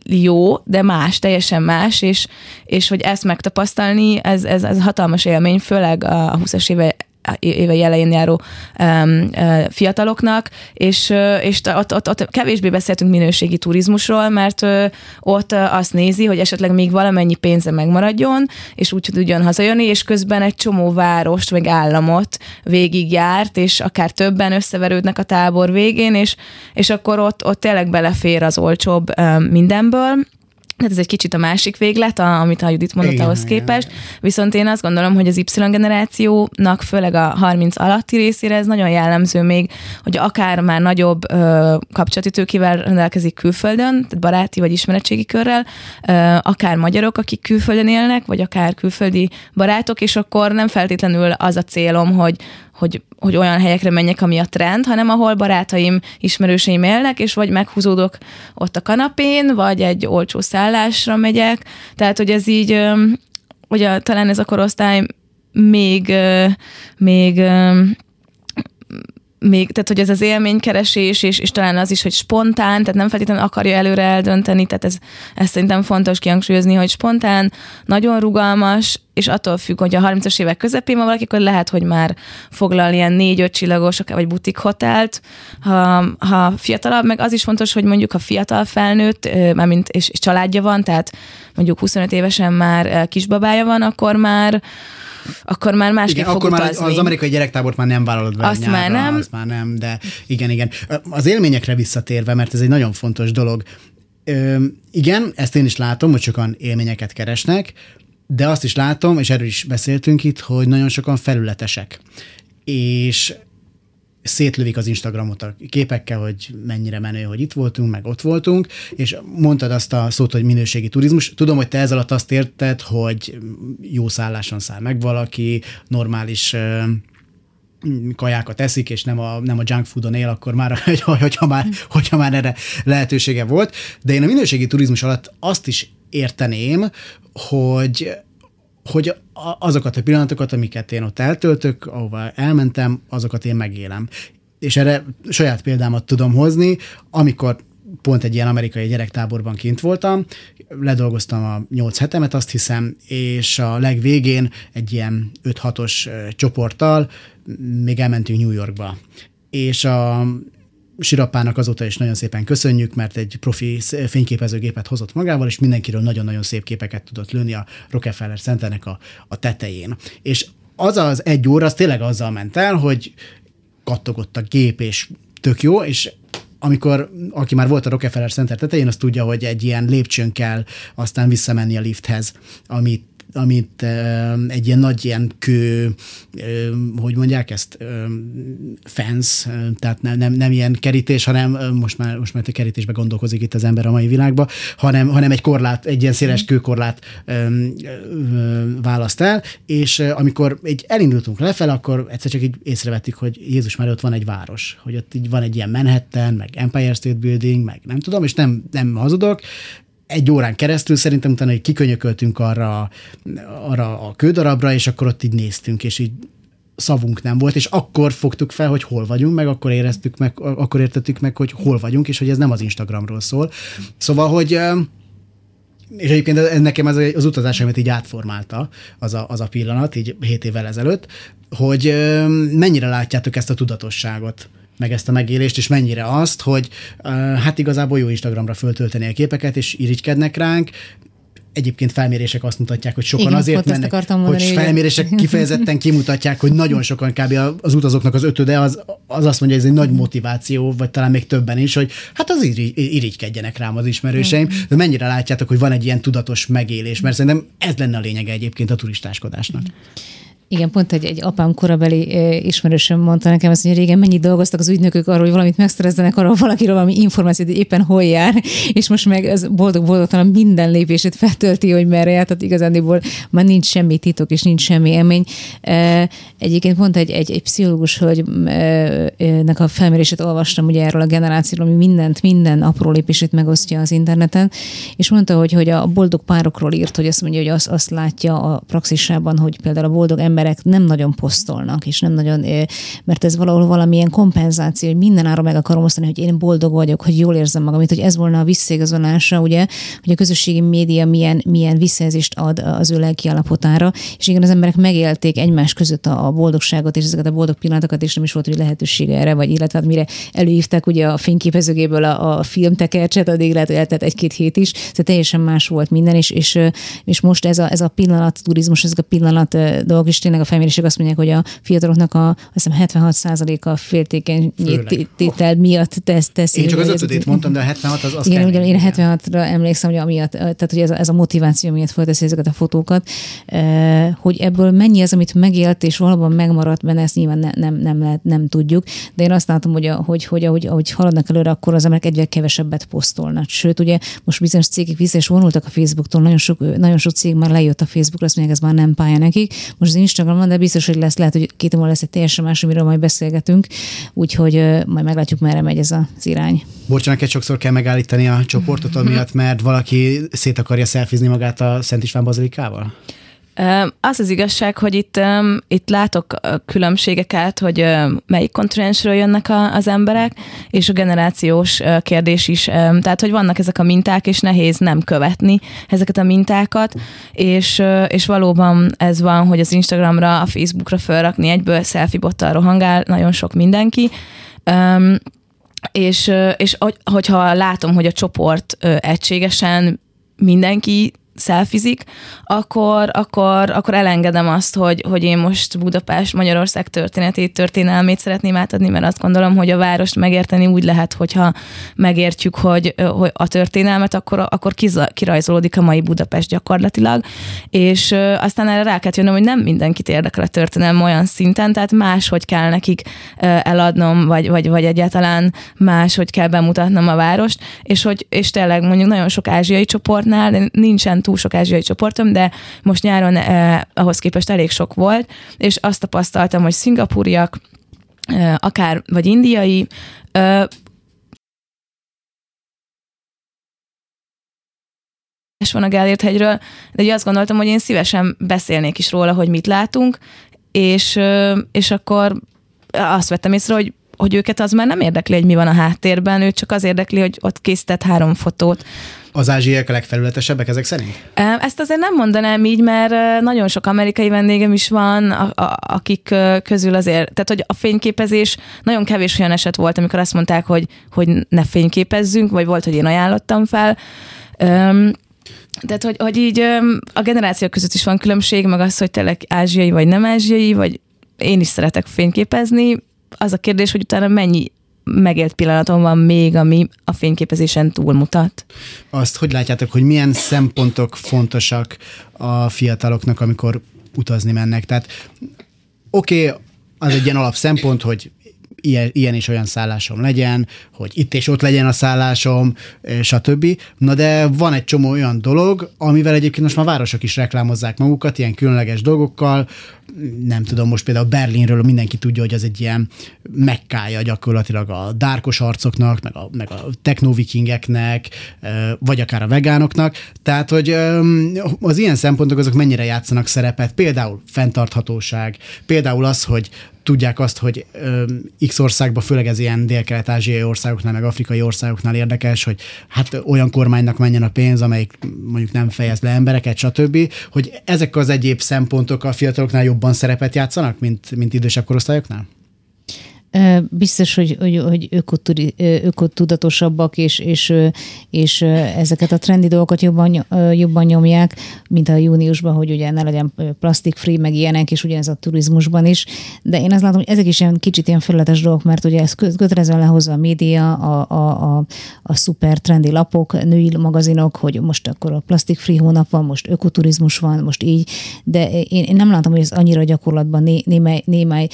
jó, de más, teljesen más, és, és hogy ezt megtapasztalni, ez, ez, ez hatalmas élmény, főleg a 20-as éve éve elején járó um, uh, fiataloknak, és, uh, és ott, ott, ott kevésbé beszéltünk minőségi turizmusról, mert uh, ott azt nézi, hogy esetleg még valamennyi pénze megmaradjon, és úgy tudjon hazajönni, és közben egy csomó várost, vagy államot végigjárt, és akár többen összeverődnek a tábor végén, és, és akkor ott, ott tényleg belefér az olcsóbb um, mindenből, tehát ez egy kicsit a másik véglet, a, amit a Judit mondott igen, ahhoz képest. Igen. Viszont én azt gondolom, hogy az Y generációnak, főleg a 30 alatti részére ez nagyon jellemző még, hogy akár már nagyobb ö, kapcsolati tőkével rendelkezik külföldön, tehát baráti vagy ismeretségi körrel, ö, akár magyarok, akik külföldön élnek, vagy akár külföldi barátok, és akkor nem feltétlenül az a célom, hogy, hogy, hogy olyan helyekre menjek, ami a trend, hanem ahol barátaim, ismerőseim élnek, és vagy meghúzódok ott a kanapén, vagy egy olcsó szállásra megyek. Tehát, hogy ez így, hogy talán ez a korosztály még, még még, tehát hogy ez az élménykeresés, és, és talán az is, hogy spontán, tehát nem feltétlenül akarja előre eldönteni, tehát ez, ez szerintem fontos kihangsúlyozni, hogy spontán, nagyon rugalmas, és attól függ, hogy a 30-as évek közepén van valaki, akkor lehet, hogy már foglal ilyen négy-öt csillagos, vagy butik hotelt. Ha, ha fiatalabb, meg az is fontos, hogy mondjuk ha fiatal felnőtt, mármint és, és családja van, tehát mondjuk 25 évesen már kisbabája van, akkor már akkor már másképp igen, fog akkor utazni. már az amerikai gyerektábort már nem vállalod be Azt nyárra, már nem. Azt már nem, de igen, igen. Az élményekre visszatérve, mert ez egy nagyon fontos dolog. Ö, igen, ezt én is látom, hogy sokan élményeket keresnek, de azt is látom, és erről is beszéltünk itt, hogy nagyon sokan felületesek. És szétlövik az Instagramot a képekkel, hogy mennyire menő, hogy itt voltunk, meg ott voltunk, és mondtad azt a szót, hogy minőségi turizmus. Tudom, hogy te ezzel alatt azt érted, hogy jó szálláson száll meg valaki, normális kajákat eszik, és nem a, nem a junk foodon él, akkor már, hogyha már, hogyha már erre lehetősége volt. De én a minőségi turizmus alatt azt is érteném, hogy hogy azokat a pillanatokat, amiket én ott eltöltök, ahova elmentem, azokat én megélem. És erre saját példámat tudom hozni, amikor pont egy ilyen amerikai gyerektáborban kint voltam, ledolgoztam a nyolc hetemet, azt hiszem, és a legvégén egy ilyen 5-6-os csoporttal még elmentünk New Yorkba. És a Sirapának azóta is nagyon szépen köszönjük, mert egy profi fényképezőgépet hozott magával, és mindenkiről nagyon-nagyon szép képeket tudott lőni a Rockefeller Centernek a, a tetején. És az az egy óra, az tényleg azzal ment el, hogy kattogott a gép, és tök jó, és amikor, aki már volt a Rockefeller Center tetején, az tudja, hogy egy ilyen lépcsőn kell aztán visszamenni a lifthez, amit amit egy ilyen nagy ilyen kő, hogy mondják ezt, fence, tehát nem, nem, nem ilyen kerítés, hanem most már, most már a kerítésbe gondolkozik itt az ember a mai világban, hanem, hanem egy korlát, egy ilyen széles mhm. kőkorlát választ el, és amikor egy elindultunk lefelé, akkor egyszer csak így észrevettük, hogy Jézus már ott van egy város, hogy ott így van egy ilyen Manhattan, meg Empire State Building, meg nem tudom, és nem, nem hazudok, egy órán keresztül szerintem utána, hogy kikönyököltünk arra, arra a kődarabra, és akkor ott így néztünk, és így szavunk nem volt, és akkor fogtuk fel, hogy hol vagyunk, meg akkor éreztük meg, akkor értettük meg, hogy hol vagyunk, és hogy ez nem az Instagramról szól. Szóval, hogy és egyébként nekem az, az utazásomat így átformálta az a, az a pillanat, így 7 évvel ezelőtt, hogy mennyire látjátok ezt a tudatosságot meg ezt a megélést, és mennyire azt, hogy hát igazából jó Instagramra föltölteni a képeket, és irigykednek ránk, egyébként felmérések azt mutatják, hogy sokan Igen, azért mennek, akartam hogy mondani, igen. felmérések kifejezetten kimutatják, hogy nagyon sokan kb. az utazóknak az ötöde az, az azt mondja, hogy ez egy nagy motiváció, vagy talán még többen is, hogy hát az irigy, irigykedjenek rám az ismerőseim, de mennyire látjátok, hogy van egy ilyen tudatos megélés, mert szerintem ez lenne a lényege egyébként a turistáskodásnak. Igen, pont egy, egy apám korabeli ismerősöm mondta nekem azt, hogy régen mennyit dolgoztak az ügynökök arról, hogy valamit megszerezzenek arról valakiről valami információt, hogy éppen hol jár, és most meg ez boldog-boldogtalan minden lépését feltölti, hogy merre jár, tehát igazándiból már nincs semmi titok, és nincs semmi élmény. Eh, Egyébként pont egy, egy, egy pszichológus hölgynek a felmérését olvastam ugye erről a generációról, ami mindent, minden apró lépését megosztja az interneten, és mondta, hogy, hogy a boldog párokról írt, hogy azt mondja, hogy azt, azt látja a praxisában, hogy például a boldog emberek nem nagyon posztolnak, és nem nagyon, mert ez valahol valamilyen kompenzáció, hogy minden ára meg akarom osztani, hogy én boldog vagyok, hogy jól érzem magam, mint hogy ez volna a visszaigazolása, ugye, hogy a közösségi média milyen, milyen visszajelzést ad az ő lelki állapotára, és igen, az emberek megélték egymás között a, boldogságot és ezeket a boldog pillanatokat, és nem is volt hogy lehetősége erre, vagy illetve hát mire előhívták ugye a fényképezőgéből a, a filmtekercset, addig lehet, hogy eltelt egy-két hét is, tehát teljesen más volt minden, és, és, és most ez a, ez a pillanat turizmus, ezek a pillanat dolgok, és tényleg a felmérések azt mondják, hogy a fiataloknak a azt hiszem 76%-a a féltékeny tétel miatt tesz, teszi. Én csak az ötödét mondtam, de a 76 az, az igen, ugyan én 76-ra emlékszem, hogy amiatt, tehát hogy ez a, ez a motiváció miatt fölteszi ezeket a fotókat, hogy ebből mennyi az, amit megélt, és valóban megmaradt benne, ezt nyilván ne, nem, nem, lehet, nem tudjuk, de én azt látom, hogy, a, hogy, hogy ahogy, ahogy haladnak előre, akkor az emberek egyre kevesebbet posztolnak. Sőt, ugye most bizonyos cégek vissza is vonultak a Facebooktól, nagyon sok, nagyon sok cég már lejött a Facebookra, azt mondják, ez már nem pálya nekik. Most az Instagram van, de biztos, hogy lesz, lehet, hogy két múlva lesz egy teljesen más, amiről majd beszélgetünk, úgyhogy majd meglátjuk, merre megy ez az irány. Bocs, neked sokszor kell megállítani a csoportot, amiatt, mert valaki szét akarja szelfizni magát a Szent István bazilikával? Az az igazság, hogy itt, itt látok különbségeket, hogy melyik kontinensről jönnek a, az emberek, és a generációs kérdés is. Tehát, hogy vannak ezek a minták, és nehéz nem követni ezeket a mintákat, és, és valóban ez van, hogy az Instagramra, a Facebookra felrakni egyből selfie bottal rohangál nagyon sok mindenki. És, és hogy- hogyha látom, hogy a csoport egységesen mindenki szelfizik, akkor, akkor, akkor elengedem azt, hogy, hogy én most Budapest, Magyarország történetét, történelmét szeretném átadni, mert azt gondolom, hogy a várost megérteni úgy lehet, hogyha megértjük, hogy, hogy a történelmet, akkor, akkor kiza- kirajzolódik a mai Budapest gyakorlatilag, és aztán erre rá kell jönnöm, hogy nem mindenkit érdekel a történelem olyan szinten, tehát máshogy kell nekik eladnom, vagy, vagy, vagy egyáltalán máshogy kell bemutatnom a várost, és hogy és tényleg mondjuk nagyon sok ázsiai csoportnál, nincsen túl sok ázsiai csoportom, de most nyáron eh, ahhoz képest elég sok volt, és azt tapasztaltam, hogy szingapúriak, eh, akár vagy indiai, eh, van a Gellért hegyről, de ugye azt gondoltam, hogy én szívesen beszélnék is róla, hogy mit látunk, és, ö, és akkor azt vettem észre, hogy hogy őket az már nem érdekli, hogy mi van a háttérben, ő csak az érdekli, hogy ott készített három fotót. Az ázsiaiak a legfelületesebbek ezek szerint? Ezt azért nem mondanám így, mert nagyon sok amerikai vendégem is van, a, a, akik közül azért, tehát hogy a fényképezés, nagyon kevés olyan eset volt, amikor azt mondták, hogy, hogy ne fényképezzünk, vagy volt, hogy én ajánlottam fel. Tehát, hogy, hogy így a generációk között is van különbség, meg az, hogy tényleg ázsiai vagy nem ázsiai, vagy én is szeretek fényképezni. Az a kérdés, hogy utána mennyi megélt pillanatom van még, ami a fényképezésen túlmutat. Azt hogy látjátok, hogy milyen szempontok fontosak a fiataloknak, amikor utazni mennek? Tehát oké, okay, az egy ilyen alap szempont, hogy ilyen, ilyen és olyan szállásom legyen, hogy itt és ott legyen a szállásom, eh, stb. Na de van egy csomó olyan dolog, amivel egyébként most már városok is reklámozzák magukat, ilyen különleges dolgokkal. Nem tudom, most például Berlinről mindenki tudja, hogy az egy ilyen mekkája gyakorlatilag a dárkos arcoknak, meg a, meg a technovikingeknek, eh, vagy akár a vegánoknak. Tehát, hogy öm, az ilyen szempontok azok mennyire játszanak szerepet, például fenntarthatóság, például az, hogy tudják azt, hogy öm, X országban, főleg ez ilyen dél-kelet-ázsiai országoknál, meg afrikai országoknál érdekes, hogy hát olyan kormánynak menjen a pénz, amelyik mondjuk nem fejez le embereket, stb., hogy ezek az egyéb szempontok a fiataloknál jobban szerepet játszanak, mint, mint idősebb korosztályoknál? Biztos, hogy, hogy, hogy ökotudatosabbak, és, és, és ezeket a trendi dolgokat jobban, jobban nyomják, mint a júniusban, hogy ugye ne legyen plastic free, meg ilyenek, és ugyanez a turizmusban is. De én azt látom, hogy ezek is ilyen kicsit ilyen felületes dolgok, mert ugye ez kötelezően lehozza a média, a, a, a, a szuper trendi lapok, női magazinok, hogy most akkor a plastic free hónap van, most ökoturizmus van, most így, de én, én nem látom, hogy ez annyira gyakorlatban né, némely, némely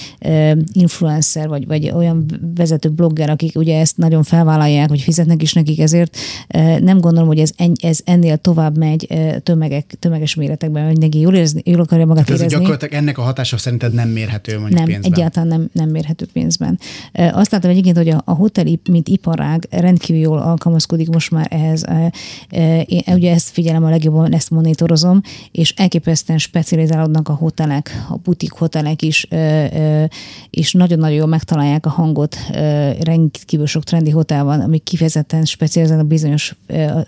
influencer, vagy vagy olyan vezető blogger, akik ugye ezt nagyon felvállalják, hogy fizetnek is nekik ezért, nem gondolom, hogy ez, en, ez ennél tovább megy tömegek, tömeges méretekben, hogy neki jól, érezni, jól akarja magát hát ez érezni. gyakorlatilag ennek a hatása szerinted nem mérhető mondjuk nem, pénzben? egyáltalán nem, nem mérhető pénzben. Azt látom egyébként, hogy a, a hotel, mint iparág rendkívül jól alkalmazkodik most már ehhez. Én ugye ezt figyelem a legjobban, ezt monitorozom, és elképesztően specializálódnak a hotelek, a butik hotelek is, és nagyon-nagyon jól megtalálják találják a hangot, rendkívül sok trendi hotel van, ami kifejezetten specializál a bizonyos,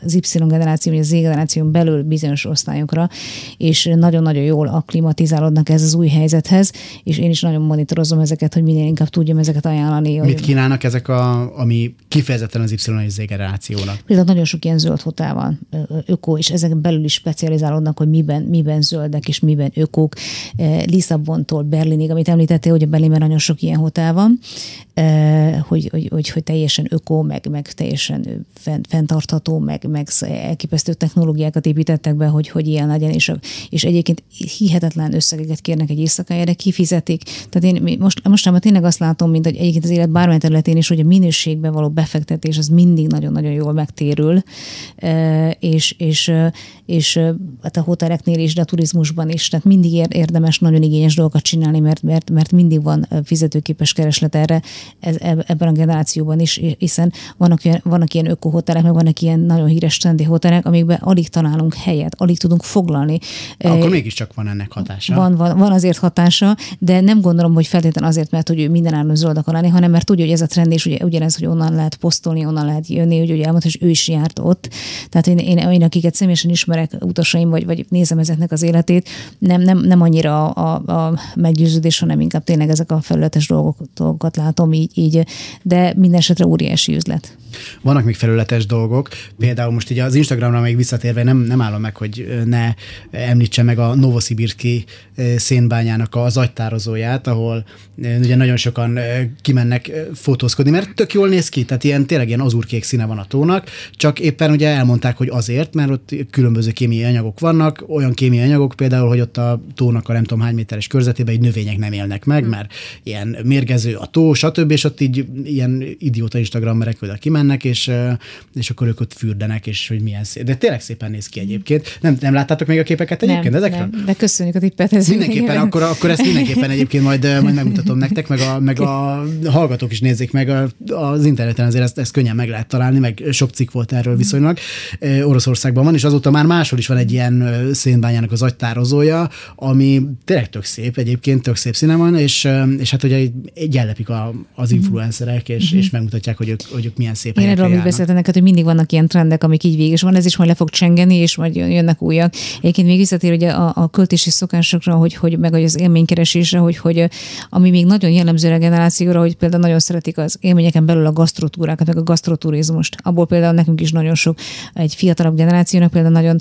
az Y generáció, vagy az Z generáción belül bizonyos osztályokra, és nagyon-nagyon jól akklimatizálódnak ez az új helyzethez, és én is nagyon monitorozom ezeket, hogy minél inkább tudjam ezeket ajánlani. Mit kínálnak ezek, a, ami kifejezetten az Y és Z generációnak? Például nagyon sok ilyen zöld hotel van, öko, és ezek belül is specializálódnak, hogy miben, miben zöldek és miben ökók. Lisszabontól Berlinig, amit említettél, hogy a Berlinben nagyon sok ilyen hotel van, hogy, hogy, hogy, hogy teljesen öko, meg, meg teljesen fenntartható, meg, meg elképesztő technológiákat építettek be, hogy, hogy ilyen legyen, és, és egyébként hihetetlen összegeket kérnek egy éjszakájára, kifizetik. Tehát én most, most tényleg azt látom, mint hogy egyébként az élet bármely területén is, hogy a minőségbe való befektetés az mindig nagyon-nagyon jól megtérül, és, és, és hát a hoteleknél is, de a turizmusban is, tehát mindig érdemes nagyon igényes dolgokat csinálni, mert, mert, mert mindig van fizetőképes kereslet erre ez, ebben a generációban is, hiszen vannak, ilyen, vannak ilyen ökohotelek, meg vannak ilyen nagyon híres trendi hotelek, amikben alig találunk helyet, alig tudunk foglalni. Akkor mégiscsak van ennek hatása. Van, van, van azért hatása, de nem gondolom, hogy feltétlenül azért, mert hogy ő minden áron zöld akar lenni, hanem mert tudja, hogy ez a trend, és ugye ugyanez, hogy onnan lehet posztolni, onnan lehet jönni, hogy ugye elmondta, hogy ő is járt ott. Tehát én, én, én akiket személyesen ismerek, utasaim, vagy, vagy nézem ezeknek az életét, nem, nem, nem annyira a, a, meggyőződés, hanem inkább tényleg ezek a felületes dolgok, dolgokat látom így, így de minden esetre óriási üzlet. Vannak még felületes dolgok, például most ugye az Instagramra még visszatérve nem, nem állom meg, hogy ne említse meg a Novosibirski szénbányának az agytározóját, ahol ugye nagyon sokan kimennek fotózkodni, mert tök jól néz ki, tehát ilyen tényleg ilyen azurkék színe van a tónak, csak éppen ugye elmondták, hogy azért, mert ott különböző kémiai anyagok vannak, olyan kémiai anyagok például, hogy ott a tónak a nem tudom hány méteres körzetében egy növények nem élnek meg, mert ilyen mérgező a tó, stb. És ott így ilyen idióta Instagrammerek oda kimennek, és, és akkor ők ott fürdenek, és hogy milyen szép. De tényleg szépen néz ki egyébként. Nem, nem láttátok még a képeket egyébként nem, ezekről? Nem, de köszönjük a tippet. Ez mindenképpen, akkor, akkor ezt mindenképpen egyébként majd, majd megmutatom nektek, meg a, meg a hallgatók is nézzék meg a, az interneten, azért ezt, ezt könnyen meg lehet találni, meg sok cikk volt erről viszonylag. Oroszországban van, és azóta már máshol is van egy ilyen szénbányának az agytározója, ami tényleg tök szép, egyébként tök szép színe van, és, és hát ugye egy ellepik a, az influencerek, és, mm-hmm. és megmutatják, hogy ők, hogy ők milyen szép Én erről még beszéltem neked, hogy mindig vannak ilyen trendek, amik így végig, és van ez is majd le fog csengeni, és majd jönnek újak. Egyébként még visszatér ugye a, a költési szokásokra, hogy, hogy meg az élménykeresésre, hogy, hogy ami még nagyon jellemző a generációra, hogy például nagyon szeretik az élményeken belül a gasztrotúrákat, meg a gasztroturizmust. Abból például nekünk is nagyon sok egy fiatalabb generációnak például nagyon,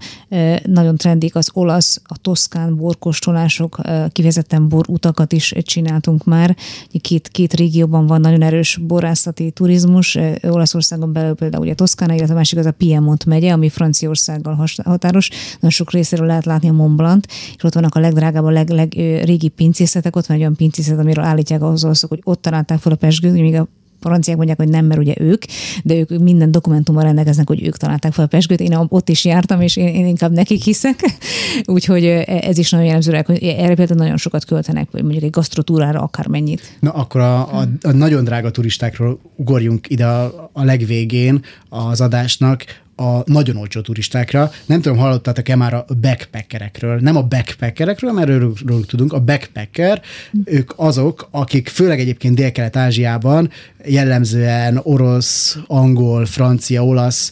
nagyon trendik az olasz, a toszkán borkostolások, kifejezetten borutakat is csináltunk már. Két, két régióban van nagyon erős borászati turizmus, Olaszországon belül például ugye Toszkána, illetve a másik az a Piemont megye, ami Franciaországgal határos. Nagyon sok részéről lehet látni a Mont Blanc, és ott vannak a legdrágább, a leg, leg, régi pincészetek, ott van egy olyan pincészet, amiről állítják ahhoz, hogy ott találták fel a pesgőt, míg a franciák mondják, hogy nem, mert ugye ők, de ők minden dokumentummal rendelkeznek, hogy ők találták fel pesgőt. Én ott is jártam, és én, én inkább nekik hiszek. Úgyhogy ez is nagyon jellemző, hogy erre például nagyon sokat költenek, vagy mondjuk egy gasztrotúrára akármennyit. Na akkor a, a, a nagyon drága turistákról ugorjunk ide a, a legvégén az adásnak, a nagyon olcsó turistákra. Nem tudom, hallottatok-e már a backpackerekről. Nem a backpackerekről, mert őről tudunk. A backpacker, ők azok, akik főleg egyébként Dél-Kelet-Ázsiában jellemzően orosz, angol, francia, olasz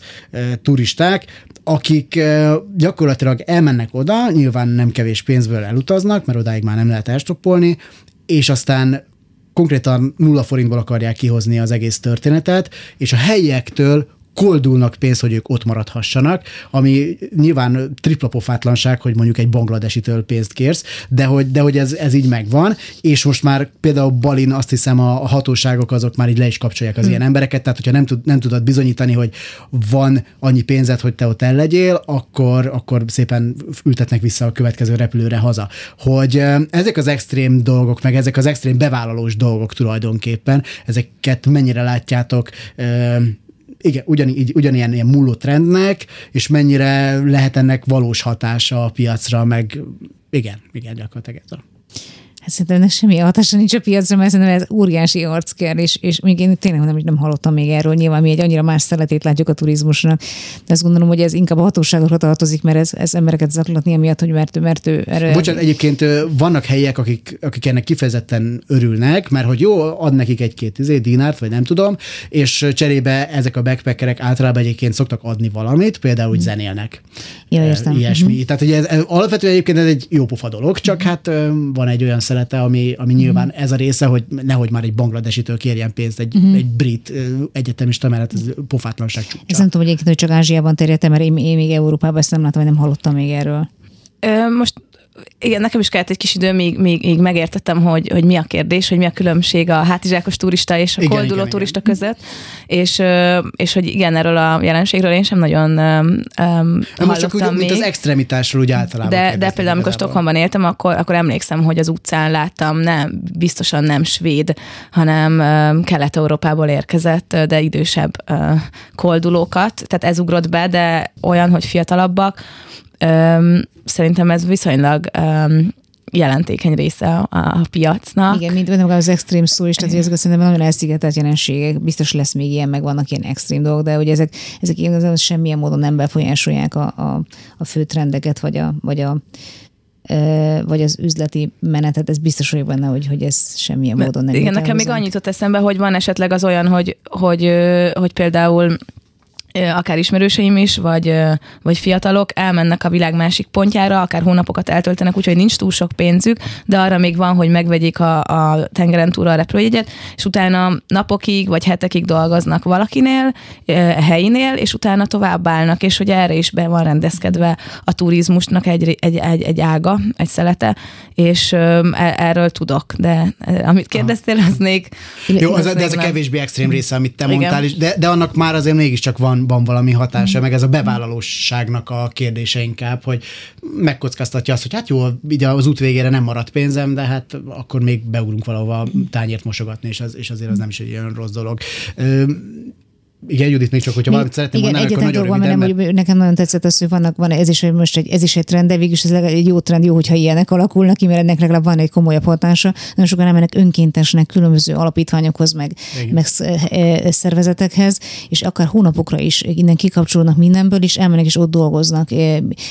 turisták, akik gyakorlatilag elmennek oda, nyilván nem kevés pénzből elutaznak, mert odáig már nem lehet elstoppolni, és aztán konkrétan nulla forintból akarják kihozni az egész történetet, és a helyiektől koldulnak pénzt, hogy ők ott maradhassanak, ami nyilván tripla pofátlanság, hogy mondjuk egy bangladesitől pénzt kérsz, de hogy, de hogy ez, ez így megvan, és most már például Balin azt hiszem a, a hatóságok azok már így le is kapcsolják az hmm. ilyen embereket, tehát hogyha nem, tud, nem tudod bizonyítani, hogy van annyi pénzed, hogy te ott el legyél, akkor, akkor szépen ültetnek vissza a következő repülőre haza. Hogy ezek az extrém dolgok, meg ezek az extrém bevállalós dolgok tulajdonképpen, ezeket mennyire látjátok igen, ugyanígy, ugyanilyen ilyen múló trendnek, és mennyire lehet ennek valós hatása a piacra, meg igen, igen, gyakorlatilag ez a Hát szerintem ennek semmi hatása nincs a piacra, mert szerintem ez óriási arc kell, és, még én tényleg nem, nem hallottam még erről, nyilván mi egy annyira más szeletét látjuk a turizmusnak, de azt gondolom, hogy ez inkább a hatóságokra tartozik, mert ez, ez embereket zaklatni amiatt, hogy mert, mert ő erről... Bocsánat, egyébként vannak helyek, akik, akik ennek kifejezetten örülnek, mert hogy jó, ad nekik egy-két izé, dinárt, vagy nem tudom, és cserébe ezek a backpackerek általában egyébként szoktak adni valamit, például, hogy zenélnek. Ja, értem. Ilyesmi. Uh-huh. Tehát, hogy ez, alapvetően egyébként ez egy jó pofa dolog, csak uh-huh. hát van egy olyan szelete, ami, ami mm. nyilván ez a része, hogy nehogy már egy bangladesitől kérjen pénzt egy, mm. egy brit egyetemista, mert ez pofátlanság csúcsa. Ez nem tudom, hogy hogy csak Ázsiában terjedtem, mert én, én még Európában ezt nem látom, hogy nem hallottam még erről. Most igen, nekem is kellett egy kis idő, míg, míg, míg megértettem, hogy, hogy mi a kérdés, hogy mi a különbség a hátizsákos turista és a igen, kolduló igen, turista igen. között, és, és hogy igen, erről a jelenségről én sem nagyon um, Most csak úgy, még. mint az extremitásról úgy általában. De, de például, amikor Stockholmban éltem, akkor, akkor emlékszem, hogy az utcán láttam nem, biztosan nem svéd, hanem um, Kelet-Európából érkezett, de idősebb uh, koldulókat, tehát ez ugrott be, de olyan, hogy fiatalabbak, um, szerintem ez viszonylag um, jelentékeny része a, a piacnak. Igen, mint mondom, az extrém szó is, tehát ezek szerintem nagyon elszigetelt jelenségek, biztos lesz még ilyen, meg vannak ilyen extrém dolgok, de hogy ezek, ezek igazán semmilyen módon nem befolyásolják a, a, a fő trendeket, vagy a, vagy a vagy az üzleti menetet, ez biztos vagyok benne, hogy, hogy ez semmilyen módon nem Igen, nekem még annyit ott eszembe, hogy van esetleg az olyan, hogy, hogy, hogy például akár ismerőseim is, vagy, vagy fiatalok elmennek a világ másik pontjára, akár hónapokat eltöltenek, úgyhogy nincs túl sok pénzük, de arra még van, hogy megvegyék a, a tengeren túl a repülőjegyet, és utána napokig vagy hetekig dolgoznak valakinél, helyinél, és utána továbbállnak, és hogy erre is be van rendezkedve a turizmusnak egy, egy, egy, egy ága, egy szelete, és e, erről tudok, de amit kérdeztél, az még... Jó, az, de ez a kevésbé extrém része, amit te Igen. mondtál, is, de, de annak már azért mégiscsak van van valami hatása, mm. meg ez a bevállalóságnak a kérdése inkább, hogy megkockáztatja azt, hogy hát jó, ugye az út végére nem maradt pénzem, de hát akkor még beugrunk valahova tányért mosogatni, és, az, és azért az nem is egy olyan rossz dolog. Igen, Judit, még csak, hogyha valamit szeretném igen, mondani, akkor nagyon röviden. Nem, hogy nekem nagyon tetszett az, hogy vannak, van, ez is egy, most egy, ez is egy trend, de végülis ez egy jó trend, jó, hogyha ilyenek alakulnak ki, mert ennek legalább van egy komolyabb hatása. Nagyon sokan nem mennek önkéntesnek különböző alapítványokhoz, meg, meg e, szervezetekhez, és akár hónapokra is innen kikapcsolódnak mindenből, és elmennek, és ott dolgoznak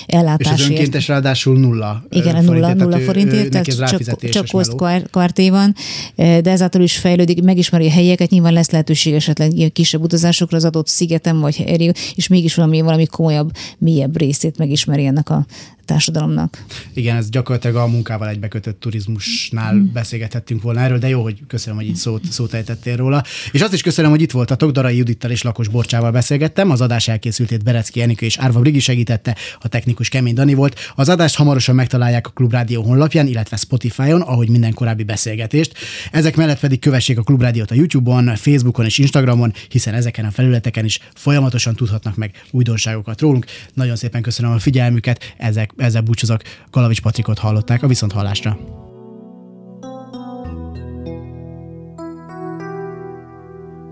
ellátásért. És az önkéntes ráadásul nulla Igen, nulla, nulla forintért, tehát csak, csak posztkarté van, de ezáltal is fejlődik, megismeri a helyeket, nyilván lesz lehetőség esetleg kisebb utazás utazásokra az adott szigeten vagy helyre, és mégis valami, valami komolyabb, mélyebb részét megismeri ennek a társadalomnak. Igen, ez gyakorlatilag a munkával egybekötött turizmusnál mm. beszélgethettünk volna erről, de jó, hogy köszönöm, hogy itt szót, szót ejtettél róla. És azt is köszönöm, hogy itt voltatok, Darai Judittal és Lakos Borcsával beszélgettem. Az adás elkészültét Berecki Enikő és Árva Brigi segítette, a technikus Kemény Dani volt. Az adást hamarosan megtalálják a Klubrádió honlapján, illetve Spotify-on, ahogy minden korábbi beszélgetést. Ezek mellett pedig kövessék a Klubrádiót a YouTube-on, Facebookon és Instagramon, hiszen ezeken a felületeken is folyamatosan tudhatnak meg újdonságokat rólunk. Nagyon szépen köszönöm a figyelmüket, ezek ezzel búcsúzok. Galavics Patrikot hallották a Viszonthallásra.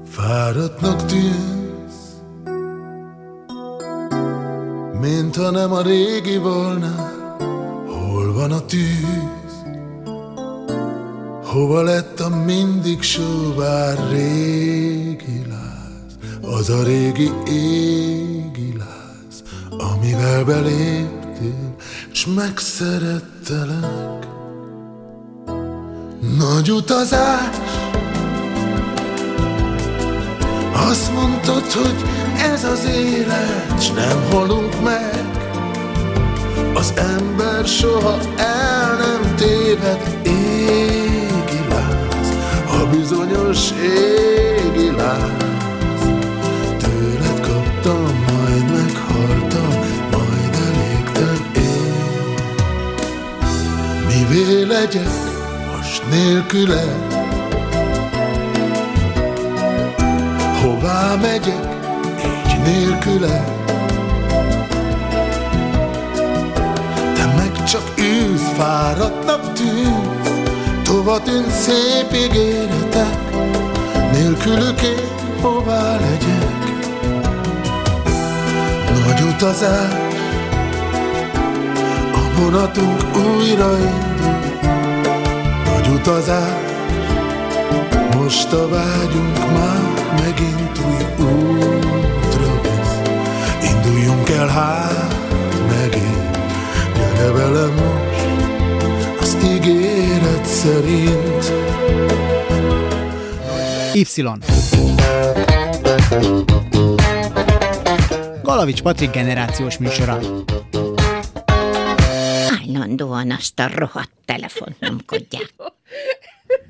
Fáradtnak tűnsz, mint ha nem a régi volna, hol van a tűz? Hova lett a mindig sóvár régi láz, az a régi égi láz, amivel beléptél s megszerettelek. Nagy utazás, azt mondtad, hogy ez az élet, s nem halunk meg. Az ember soha el nem téved, égi láz, ha bizonyos égi láz. Mivé legyek most nélküled? Hová megyek így nélküled? Te meg csak ülsz, fáradtnak tűnsz, Tova tűnt szép ígéretek, nélkülük én hová legyek? Nagy utazás, a vonatunk újra nagy utazás, most a vágyunk már megint új útra visz. Induljunk el hát megint, gyere velem most, az ígéret szerint. Y. Galavics Patrik generációs műsora. Állandóan azt a rohadt nyomkodják.